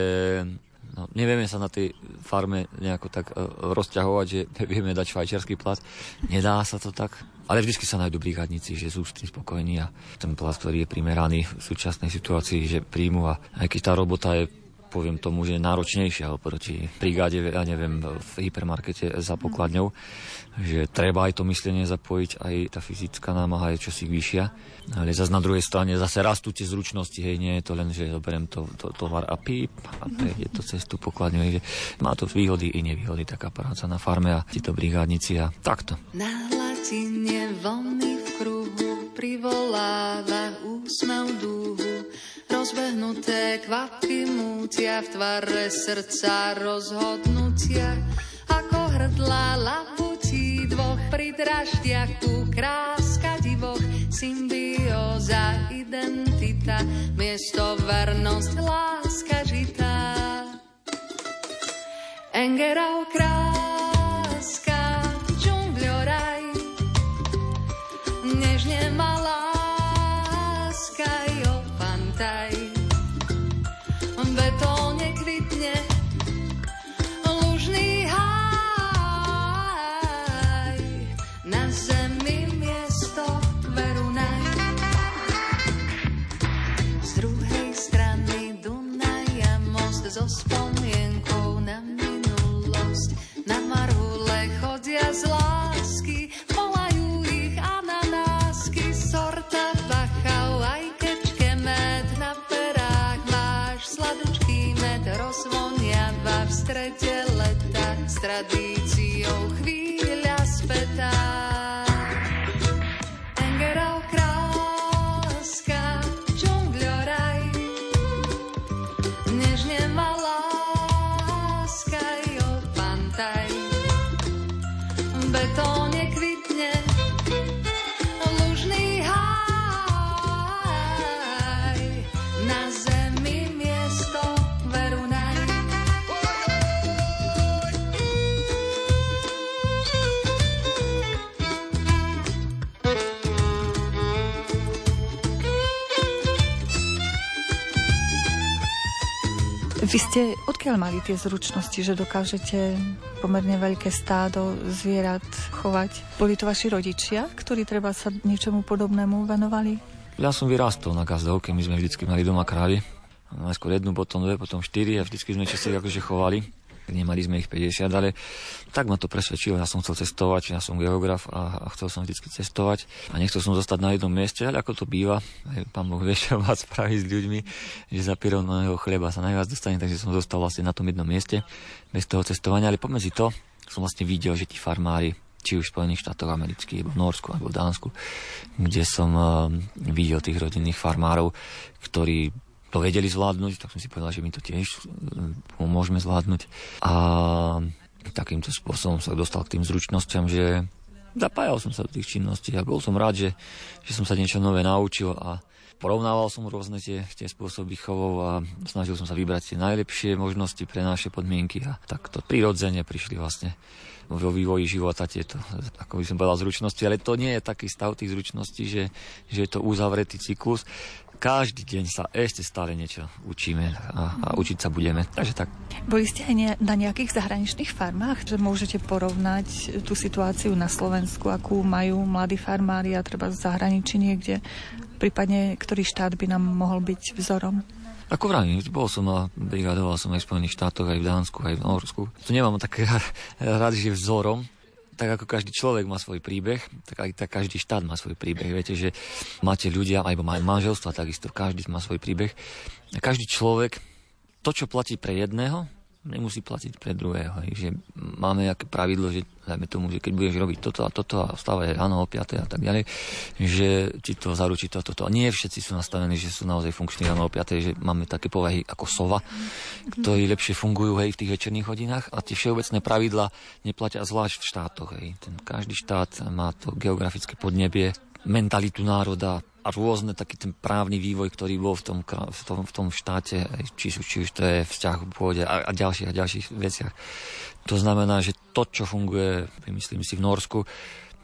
no, nevieme sa na tej farme nejako tak uh, rozťahovať, že (laughs) vieme dať švajčiarsky plat. Nedá sa to tak. Ale vždy sa nájdú brigádnici, že sú s tým spokojní a ten plat, ktorý je primeraný v súčasnej situácii, že príjmu a aj keď tá robota je poviem tomu, že náročnejšia oproti brigáde, ja neviem, v hypermarkete za pokladňou, že treba aj to myslenie zapojiť, aj tá fyzická námaha je čosi vyššia. Ale zase na druhej strane zase rastú tie zručnosti, hej, nie je to len, že zoberiem to, to, tovar a píp a je to cez tú pokladňu, hej, že má to výhody i nevýhody, taká práca na farme a títo brigádnici a takto. Na hladine vlny v kruhu privoláva úsmev dúhu rozbehnuté kvapky mútia v tvare srdca rozhodnutia. Ako hrdla labutí dvoch pri draždiaku kráska divoch, symbióza, identita, miesto vernosť, láska žitá. Engerau kráska, Vy ste odkiaľ mali tie zručnosti, že dokážete pomerne veľké stádo zvierat chovať? Boli to vaši rodičia, ktorí treba sa niečomu podobnému venovali? Ja som vyrastol na gazdovke, my sme vždycky mali doma krávy. Najskôr jednu, potom dve, potom štyri a vždycky sme často akože chovali. Nemali sme ich 50, ale tak ma to presvedčilo. Ja som chcel cestovať, ja som geograf a, chcel som vždycky cestovať. A nechcel som zostať na jednom mieste, ale ako to býva, aj pán Boh vie, čo má spraviť s ľuďmi, že za jeho chleba sa najviac dostane, takže som zostal vlastne na tom jednom mieste bez toho cestovania. Ale pomedzi to som vlastne videl, že tí farmári či už v Spojených štátoch amerických, alebo v Norsku, alebo v Dánsku, kde som uh, videl tých rodinných farmárov, ktorí to vedeli zvládnuť, tak som si povedal, že my to tiež uh, môžeme zvládnuť. A takýmto spôsobom sa dostal k tým zručnosťam, že zapájal som sa do tých činností a bol som rád, že, že som sa niečo nové naučil a porovnával som rôzne tie, tie spôsoby chovov a snažil som sa vybrať tie najlepšie možnosti pre naše podmienky a takto prirodzene prišli vlastne vo vývoji života tieto, ako by som povedal, zručnosti, ale to nie je taký stav tých zručností, že, že je to uzavretý cyklus. Každý deň sa ešte stále niečo učíme a, a učiť sa budeme. Takže tak. Boli ste aj ne, na nejakých zahraničných farmách, že môžete porovnať tú situáciu na Slovensku, akú majú mladí farmári a treba v zahraničí niekde, prípadne ktorý štát by nám mohol byť vzorom? Ako vravím, bol som a brigadoval som aj v Spojených štátoch, aj v Dánsku, aj v Norsku. To nemám tak (laughs) rád, že vzorom, tak ako každý človek má svoj príbeh, tak aj tak každý štát má svoj príbeh. Viete, že máte ľudia, alebo majú manželstva, takisto každý má svoj príbeh. Každý človek, to, čo platí pre jedného, nemusí platiť pre druhého. Hej. Že máme nejaké pravidlo, že dajme tomu, že keď budeš robiť toto a toto a vstávať ráno o 5 a tak ďalej, že ti to zaručí toto, toto. A nie všetci sú nastavení, že sú naozaj funkční ráno o 5, že máme také povahy ako sova, ktorí lepšie fungujú hej, v tých večerných hodinách a tie všeobecné pravidla neplatia zvlášť v štátoch. Hej. Ten, každý štát má to geografické podnebie, mentalitu národa, a rôzne taký ten právny vývoj, ktorý bol v tom, v tom, v tom štáte, či, či už to je vzťah v pôde a, a ďalších a ďalších veciach. To znamená, že to, čo funguje, myslím si, v Norsku,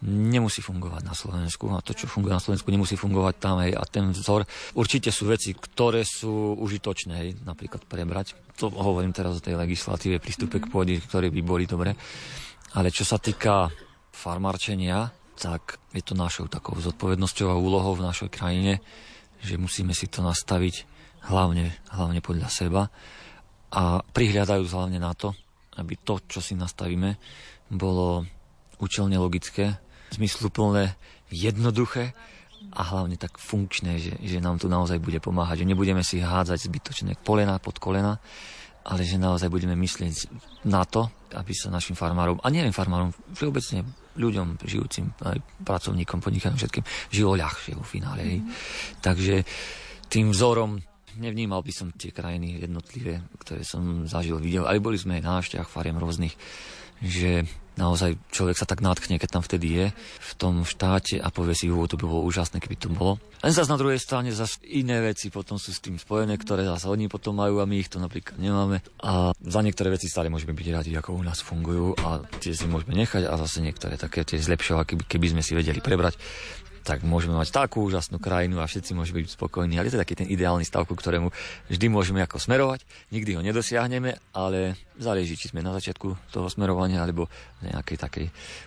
nemusí fungovať na Slovensku a to, čo funguje na Slovensku, nemusí fungovať tam. Hej. A ten vzor, určite sú veci, ktoré sú užitočné, hej, napríklad prebrať. To hovorím teraz o tej legislatíve, prístupe k pôde, ktoré by boli dobre. Ale čo sa týka farmarčenia, tak je to našou takou zodpovednosťou a úlohou v našej krajine, že musíme si to nastaviť hlavne, hlavne podľa seba a prihľadajú hlavne na to, aby to, čo si nastavíme, bolo účelne logické, zmysluplné, jednoduché a hlavne tak funkčné, že, že nám to naozaj bude pomáhať, že nebudeme si hádzať zbytočné polena pod kolena, ale že naozaj budeme myslieť na to, aby sa našim farmárom, a nielen farmárom, všeobecne ľuďom, žijúcim, aj pracovníkom, podnikaním všetkým, žilo ľahšie vo finále. Mm. Takže tým vzorom nevnímal by som tie krajiny jednotlivé, ktoré som zažil, videl. Aj boli sme aj na návštevách fariem rôznych, že naozaj človek sa tak nátkne, keď tam vtedy je v tom štáte a povie si, to by bolo úžasné, keby to bolo. Len zase na druhej strane zase iné veci potom sú s tým spojené, ktoré zase oni potom majú a my ich to napríklad nemáme. A za niektoré veci stále môžeme byť radi, ako u nás fungujú a tie si môžeme nechať a zase niektoré také tie zlepšovať, keby, keby sme si vedeli prebrať tak môžeme mať takú úžasnú krajinu a všetci môžeme byť spokojní. Ale je to taký ten ideálny stav, ku ktorému vždy môžeme ako smerovať. Nikdy ho nedosiahneme, ale záleží, či sme na začiatku toho smerovania alebo v nejakej takej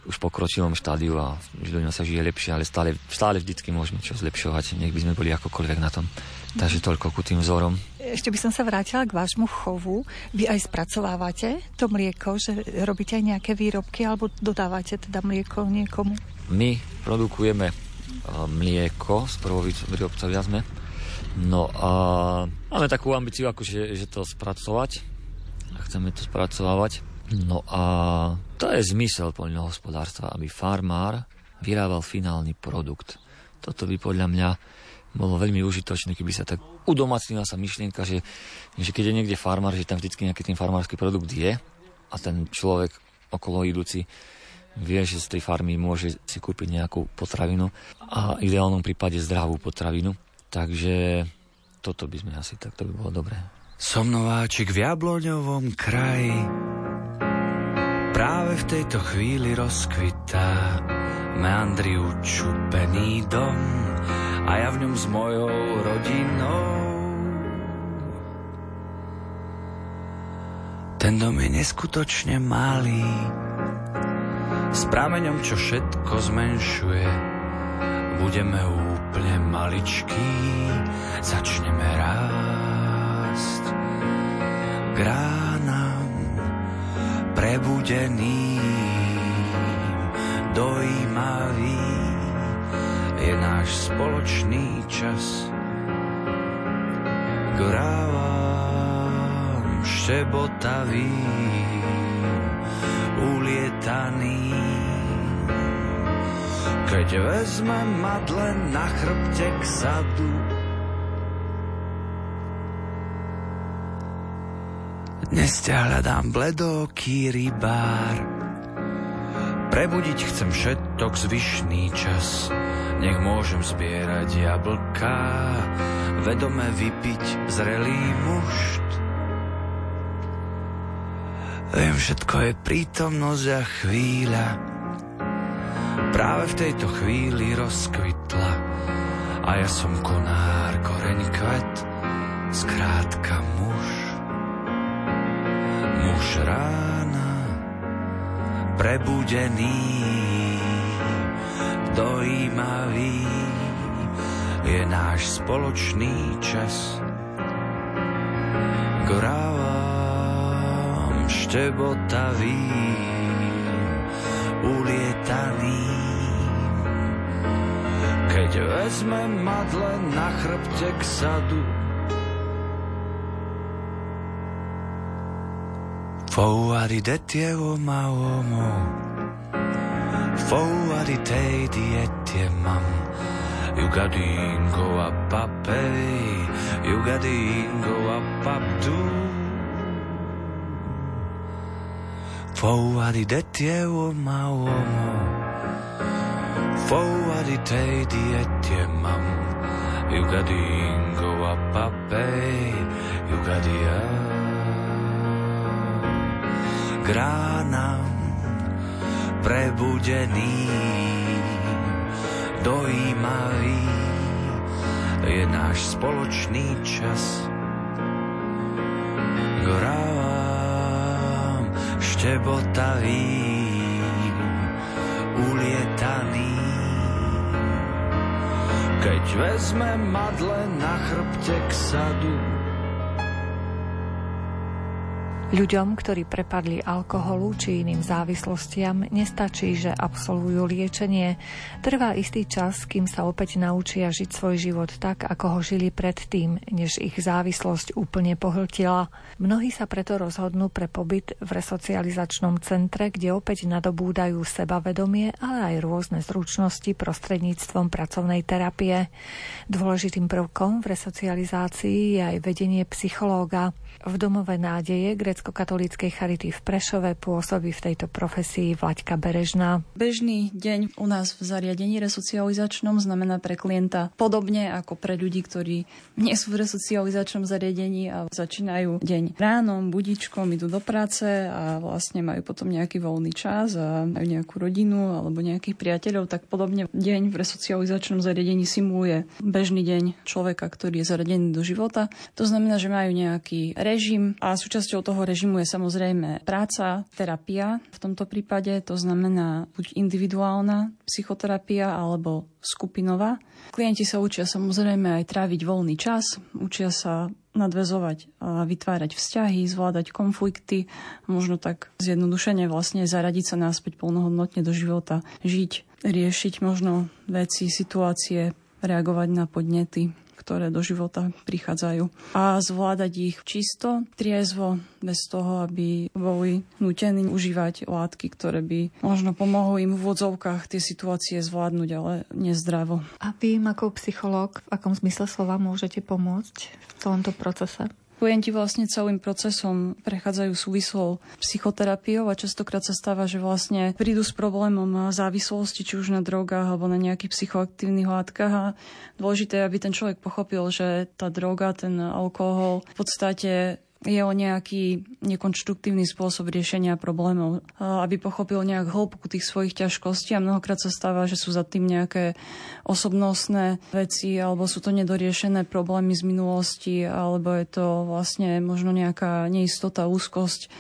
už pokročilom štádiu a už ľuďom sa žije lepšie, ale stále, stále vždycky môžeme čo zlepšovať. Nech by sme boli akokoľvek na tom. Takže toľko ku tým vzorom. Ešte by som sa vrátila k vášmu chovu. Vy aj spracovávate to mlieko, že robíte aj nejaké výrobky alebo dodávate teda mlieko niekomu? My produkujeme mlieko, z prvovýrobcovia sme. No a máme takú ambíciu, akože, že to spracovať. Chceme to spracovávať. No a to je zmysel poľnohospodárstva, aby farmár vyrábal finálny produkt. Toto by podľa mňa bolo veľmi užitočné, keby sa tak udomacnila sa myšlienka, že, že keď je niekde farmár, že tam vždycky nejaký ten farmársky produkt je a ten človek okolo idúci vie, že z tej farmy môže si kúpiť nejakú potravinu a v ideálnom prípade zdravú potravinu. Takže toto by sme asi tak, to by bolo dobré. Som nováčik v Jabloňovom kraji Práve v tejto chvíli rozkvitá Meandri učupený dom A ja v ňom s mojou rodinou Ten dom je neskutočne malý s prameňom, čo všetko zmenšuje. Budeme úplne maličkí, začneme rásť. K ránam prebudený, dojímavý je náš spoločný čas. K rávam štebotavým ulietaný. Keď vezme madle na chrbte k sadu, Dnes ťa hľadám bledoký rybár. Prebudiť chcem všetok zvyšný čas. Nech môžem zbierať jablká, vedome vypiť zrelý mušt Viem, všetko je prítomnosť a chvíľa. Práve v tejto chvíli rozkvitla a ja som konár, koreň kvet, skrátka muž. Muž rána, prebudený, dojímavý, je náš spoločný čas. Goráva štebotavým, ulietaným. Keď vezme madle na chrbte k sadu, Fouari detie oma omo Fouari teidi etie mam Jugadingo a papei Jugadingo a papdu Fouari detie uoma uomo Fouari teidi etie mam. Jugadingo a pape Jugadia Gránam prebudený Dojímavý je náš spoločný čas. Grává štebotavým, ulietaný. Keď vezme madle na chrbte k sadu, Ľuďom, ktorí prepadli alkoholu či iným závislostiam, nestačí, že absolvujú liečenie. Trvá istý čas, kým sa opäť naučia žiť svoj život tak, ako ho žili predtým, než ich závislosť úplne pohltila. Mnohí sa preto rozhodnú pre pobyt v resocializačnom centre, kde opäť nadobúdajú sebavedomie, ale aj rôzne zručnosti prostredníctvom pracovnej terapie. Dôležitým prvkom v resocializácii je aj vedenie psychológa. V domove nádeje grecko-katolíckej charity v Prešove pôsobí v tejto profesii Vlaďka Berežná. Bežný deň u nás v zariadení resocializačnom znamená pre klienta podobne ako pre ľudí, ktorí nie sú v resocializačnom zariadení a začínajú deň ránom, budičkom, idú do práce a vlastne majú potom nejaký voľný čas a majú nejakú rodinu alebo nejakých priateľov, tak podobne deň v resocializačnom zariadení simuluje bežný deň človeka, ktorý je zaradený do života. To znamená, že majú nejaký režim a súčasťou toho režimu je samozrejme práca, terapia v tomto prípade, to znamená buď individuálna psychoterapia alebo skupinová. Klienti sa učia samozrejme aj tráviť voľný čas, učia sa nadvezovať a vytvárať vzťahy, zvládať konflikty, možno tak zjednodušene vlastne zaradiť sa náspäť plnohodnotne do života, žiť, riešiť možno veci, situácie, reagovať na podnety ktoré do života prichádzajú. A zvládať ich čisto, triezvo, bez toho, aby boli nutení užívať látky, ktoré by možno pomohli im v vodzovkách tie situácie zvládnuť, ale nezdravo. A vy ako psychológ, v akom zmysle slova môžete pomôcť v tomto procese? Klienti vlastne celým procesom prechádzajú súvislou psychoterapiou a častokrát sa stáva, že vlastne prídu s problémom závislosti, či už na drogách alebo na nejakých psychoaktívnych látkach. A dôležité je, aby ten človek pochopil, že tá droga, ten alkohol v podstate je o nejaký nekonštruktívny spôsob riešenia problémov, aby pochopil nejak hĺbku tých svojich ťažkostí a mnohokrát sa stáva, že sú za tým nejaké osobnostné veci alebo sú to nedoriešené problémy z minulosti alebo je to vlastne možno nejaká neistota, úzkosť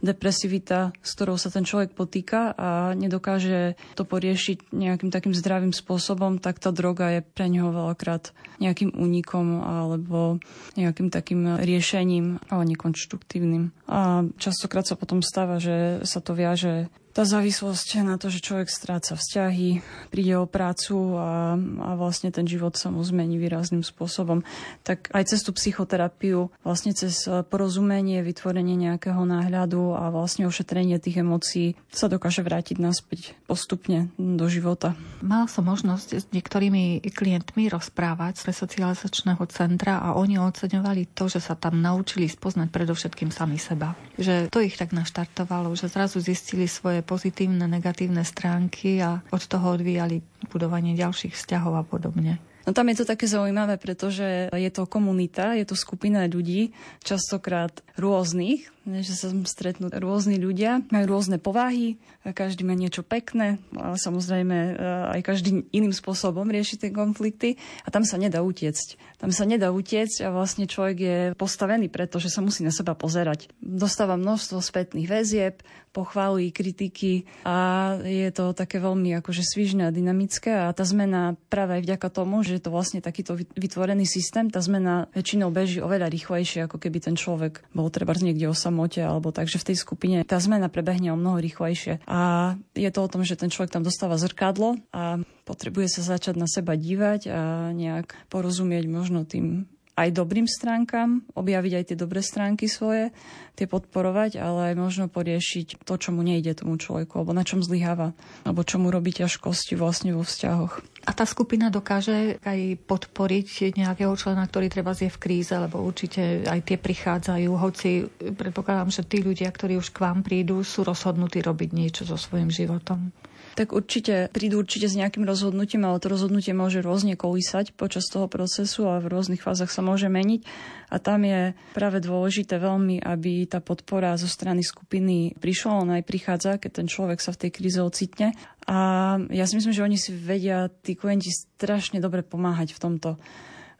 depresivita, s ktorou sa ten človek potýka a nedokáže to poriešiť nejakým takým zdravým spôsobom, tak tá droga je pre neho veľakrát nejakým únikom alebo nejakým takým riešením, ale nekonštruktívnym. A častokrát sa potom stáva, že sa to viaže tá závislosť na to, že človek stráca vzťahy, príde o prácu a, a vlastne ten život sa mu zmení výrazným spôsobom. Tak aj cez tú psychoterapiu, vlastne cez porozumenie, vytvorenie nejakého náhľadu a vlastne ošetrenie tých emócií sa dokáže vrátiť naspäť postupne do života. Mal som možnosť s niektorými klientmi rozprávať z resocializačného centra a oni oceňovali to, že sa tam naučili spoznať predovšetkým sami seba. Že to ich tak naštartovalo, že zrazu zistili svoje pozitívne, negatívne stránky a od toho odvíjali budovanie ďalších vzťahov a podobne. No tam je to také zaujímavé, pretože je to komunita, je to skupina ľudí, častokrát rôznych, že sa stretnú rôzni ľudia, majú rôzne povahy, každý má niečo pekné, ale samozrejme e, aj každý iným spôsobom rieši tie konflikty a tam sa nedá utiecť. Tam sa nedá utiecť a vlastne človek je postavený preto, že sa musí na seba pozerať. Dostáva množstvo spätných väzieb, pochvály, kritiky a je to také veľmi akože svižné a dynamické a tá zmena práve aj vďaka tomu, že je to vlastne takýto vytvorený systém, tá zmena väčšinou beží oveľa rýchlejšie, ako keby ten človek bol treba niekde o samote alebo takže v tej skupine tá zmena prebehne o mnoho rýchlejšie. A je to o tom, že ten človek tam dostáva zrkadlo a potrebuje sa začať na seba dívať a nejak porozumieť možno tým aj dobrým stránkam, objaviť aj tie dobré stránky svoje, tie podporovať, ale aj možno poriešiť to, čo mu nejde tomu človeku, alebo na čom zlyháva, alebo čo mu robí ťažkosti vlastne vo vzťahoch. A tá skupina dokáže aj podporiť nejakého člena, ktorý treba je v kríze, lebo určite aj tie prichádzajú, hoci predpokladám, že tí ľudia, ktorí už k vám prídu, sú rozhodnutí robiť niečo so svojím životom tak určite prídu určite s nejakým rozhodnutím, ale to rozhodnutie môže rôzne kolísať počas toho procesu a v rôznych fázach sa môže meniť. A tam je práve dôležité veľmi, aby tá podpora zo strany skupiny prišla. Ona aj prichádza, keď ten človek sa v tej kríze ocitne. A ja si myslím, že oni si vedia, tí klienti, strašne dobre pomáhať v tomto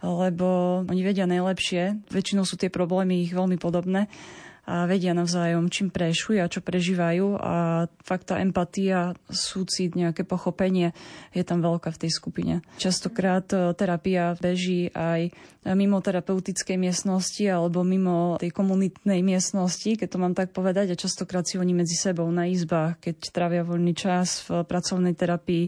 lebo oni vedia najlepšie. Väčšinou sú tie problémy ich veľmi podobné a vedia navzájom, čím prešujú a čo prežívajú a fakt tá empatia, súcit, nejaké pochopenie je tam veľká v tej skupine. Častokrát e, terapia beží aj mimo terapeutickej miestnosti alebo mimo tej komunitnej miestnosti, keď to mám tak povedať, a častokrát si oni medzi sebou na izbách, keď trávia voľný čas v pracovnej terapii,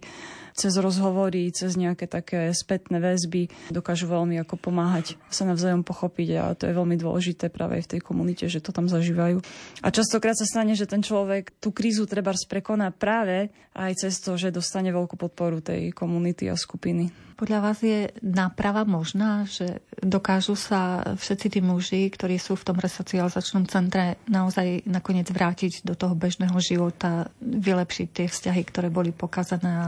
cez rozhovory, cez nejaké také spätné väzby dokážu veľmi ako pomáhať sa navzájom pochopiť a to je veľmi dôležité práve aj v tej komunite, že to tam zažívajú. A častokrát sa stane, že ten človek tú krízu treba prekoná práve aj cez to, že dostane veľkú podporu tej komunity a skupiny. Podľa vás je náprava možná, že dokážu sa všetci tí muži, ktorí sú v tom resocializačnom centre, naozaj nakoniec vrátiť do toho bežného života, vylepšiť tie vzťahy, ktoré boli pokazané a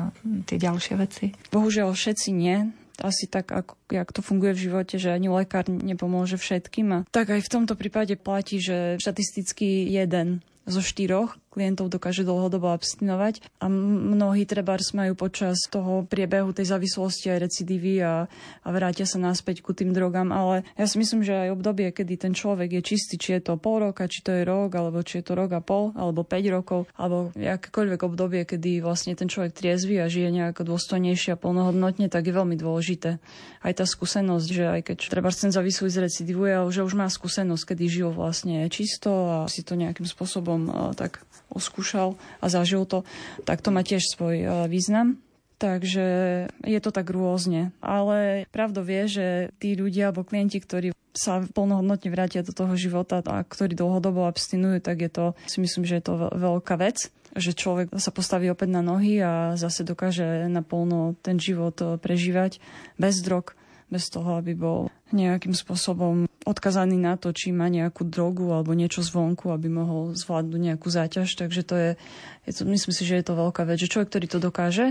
tie ďalšie veci? Bohužiaľ všetci nie asi tak, ako, jak to funguje v živote, že ani lekár nepomôže všetkým. A tak aj v tomto prípade platí, že štatisticky jeden zo štyroch klientov dokáže dlhodobo abstinovať a mnohí trebárs majú počas toho priebehu tej závislosti aj recidívy a, a vrátia sa naspäť ku tým drogám, ale ja si myslím, že aj obdobie, kedy ten človek je čistý, či je to pol roka, či to je rok, alebo či je to rok a pol, alebo 5 rokov, alebo akékoľvek obdobie, kedy vlastne ten človek triezvy a žije nejako dôstojnejšie a plnohodnotne, tak je veľmi dôležité. Aj tá skúsenosť, že aj keď treba ten závislý zrecidivuje, že už má skúsenosť, kedy žil vlastne čisto a si to nejakým spôsobom tak oskúšal a zažil to, tak to má tiež svoj e, význam. Takže je to tak rôzne. Ale pravdo vie, že tí ľudia alebo klienti, ktorí sa plnohodnotne vrátia do toho života a ktorí dlhodobo abstinujú, tak je to, si myslím, že je to veľká vec že človek sa postaví opäť na nohy a zase dokáže naplno ten život e, prežívať bez drog, bez toho, aby bol nejakým spôsobom odkazaný na to, či má nejakú drogu alebo niečo zvonku, aby mohol zvládnuť nejakú záťaž. Takže to je, je to, myslím si, že je to veľká vec, že človek, ktorý to dokáže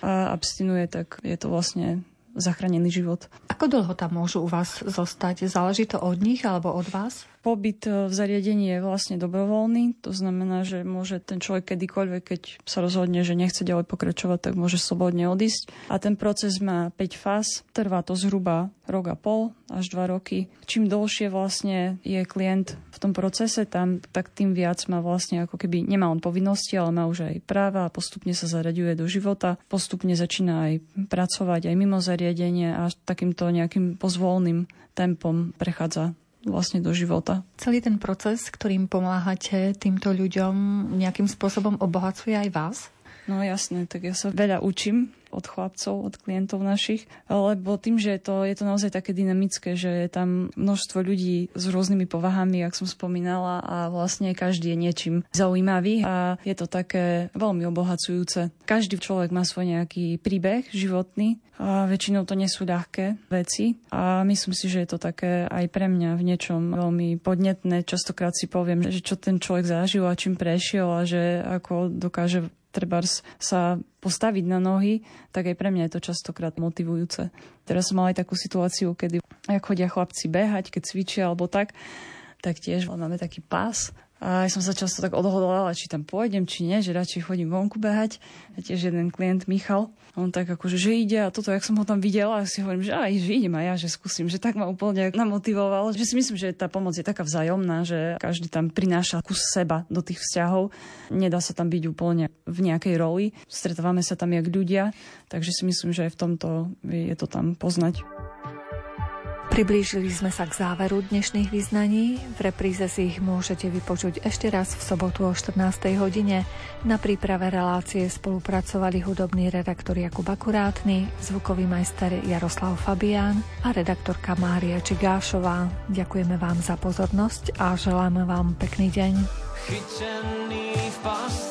a abstinuje, tak je to vlastne zachránený život. Ako dlho tam môžu u vás zostať? Záleží to od nich alebo od vás? Pobyt e, v zariadení je vlastne dobrovoľný, to znamená, že môže ten človek kedykoľvek, keď sa rozhodne, že nechce ďalej pokračovať, tak môže slobodne odísť. A ten proces má 5 fáz, trvá to zhruba rok a pol až 2 roky. Čím dlhšie vlastne je klient v tom procese, tam, tak tým viac má vlastne ako keby, nemá on povinnosti, ale má už aj práva a postupne sa zaraďuje do života, postupne začína aj pracovať aj mimo zariadenie a takýmto nejakým pozvolným tempom prechádza vlastne do života. Celý ten proces, ktorým pomáhate týmto ľuďom, nejakým spôsobom obohacuje aj vás? No jasné, tak ja sa veľa učím od chlapcov, od klientov našich, lebo tým, že to, je to naozaj také dynamické, že je tam množstvo ľudí s rôznymi povahami, jak som spomínala, a vlastne každý je niečím zaujímavý a je to také veľmi obohacujúce. Každý človek má svoj nejaký príbeh životný a väčšinou to nie sú ľahké veci a myslím si, že je to také aj pre mňa v niečom veľmi podnetné. Častokrát si poviem, že čo ten človek zažil a čím prešiel a že ako dokáže trebárs sa postaviť na nohy, tak aj pre mňa je to častokrát motivujúce. Teraz som mala aj takú situáciu, kedy ak chodia chlapci behať, keď cvičia alebo tak, tak tiež máme taký pás a ja som sa často tak odhodlala, či tam pôjdem, či nie, že radšej chodím vonku behať. A tiež jeden klient Michal, on tak akože, že ide a toto, jak som ho tam videla, a si hovorím, že aj, že idem aj ja, že skúsim, že tak ma úplne namotivoval. Že si myslím, že tá pomoc je taká vzájomná, že každý tam prináša kus seba do tých vzťahov. Nedá sa tam byť úplne v nejakej roli. Stretávame sa tam jak ľudia, takže si myslím, že aj v tomto je to tam poznať. Priblížili sme sa k záveru dnešných vyznaní. V repríze si ich môžete vypočuť ešte raz v sobotu o 14. hodine. Na príprave relácie spolupracovali hudobný redaktor Jakub Akurátny, zvukový majster Jaroslav Fabián a redaktorka Mária Čigášová. Ďakujeme vám za pozornosť a želáme vám pekný deň. Chytený v pasci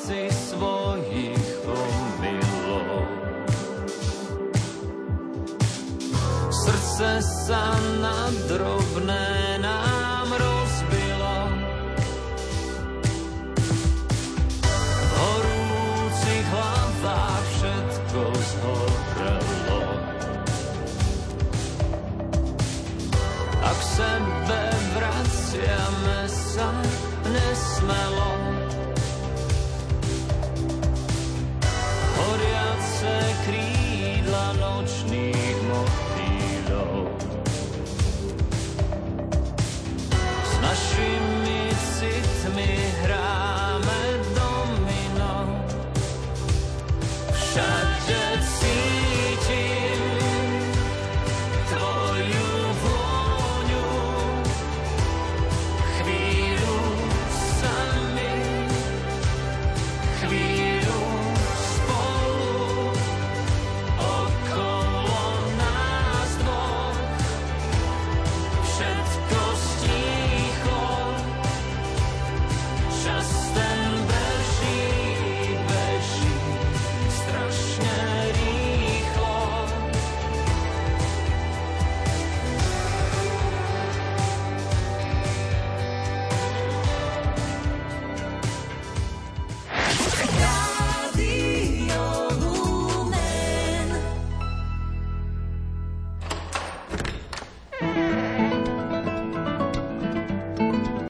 srdce sa na drobné nám rozbilo. V horúcich hlavách všetko zhorelo. A k sebe vraciame sa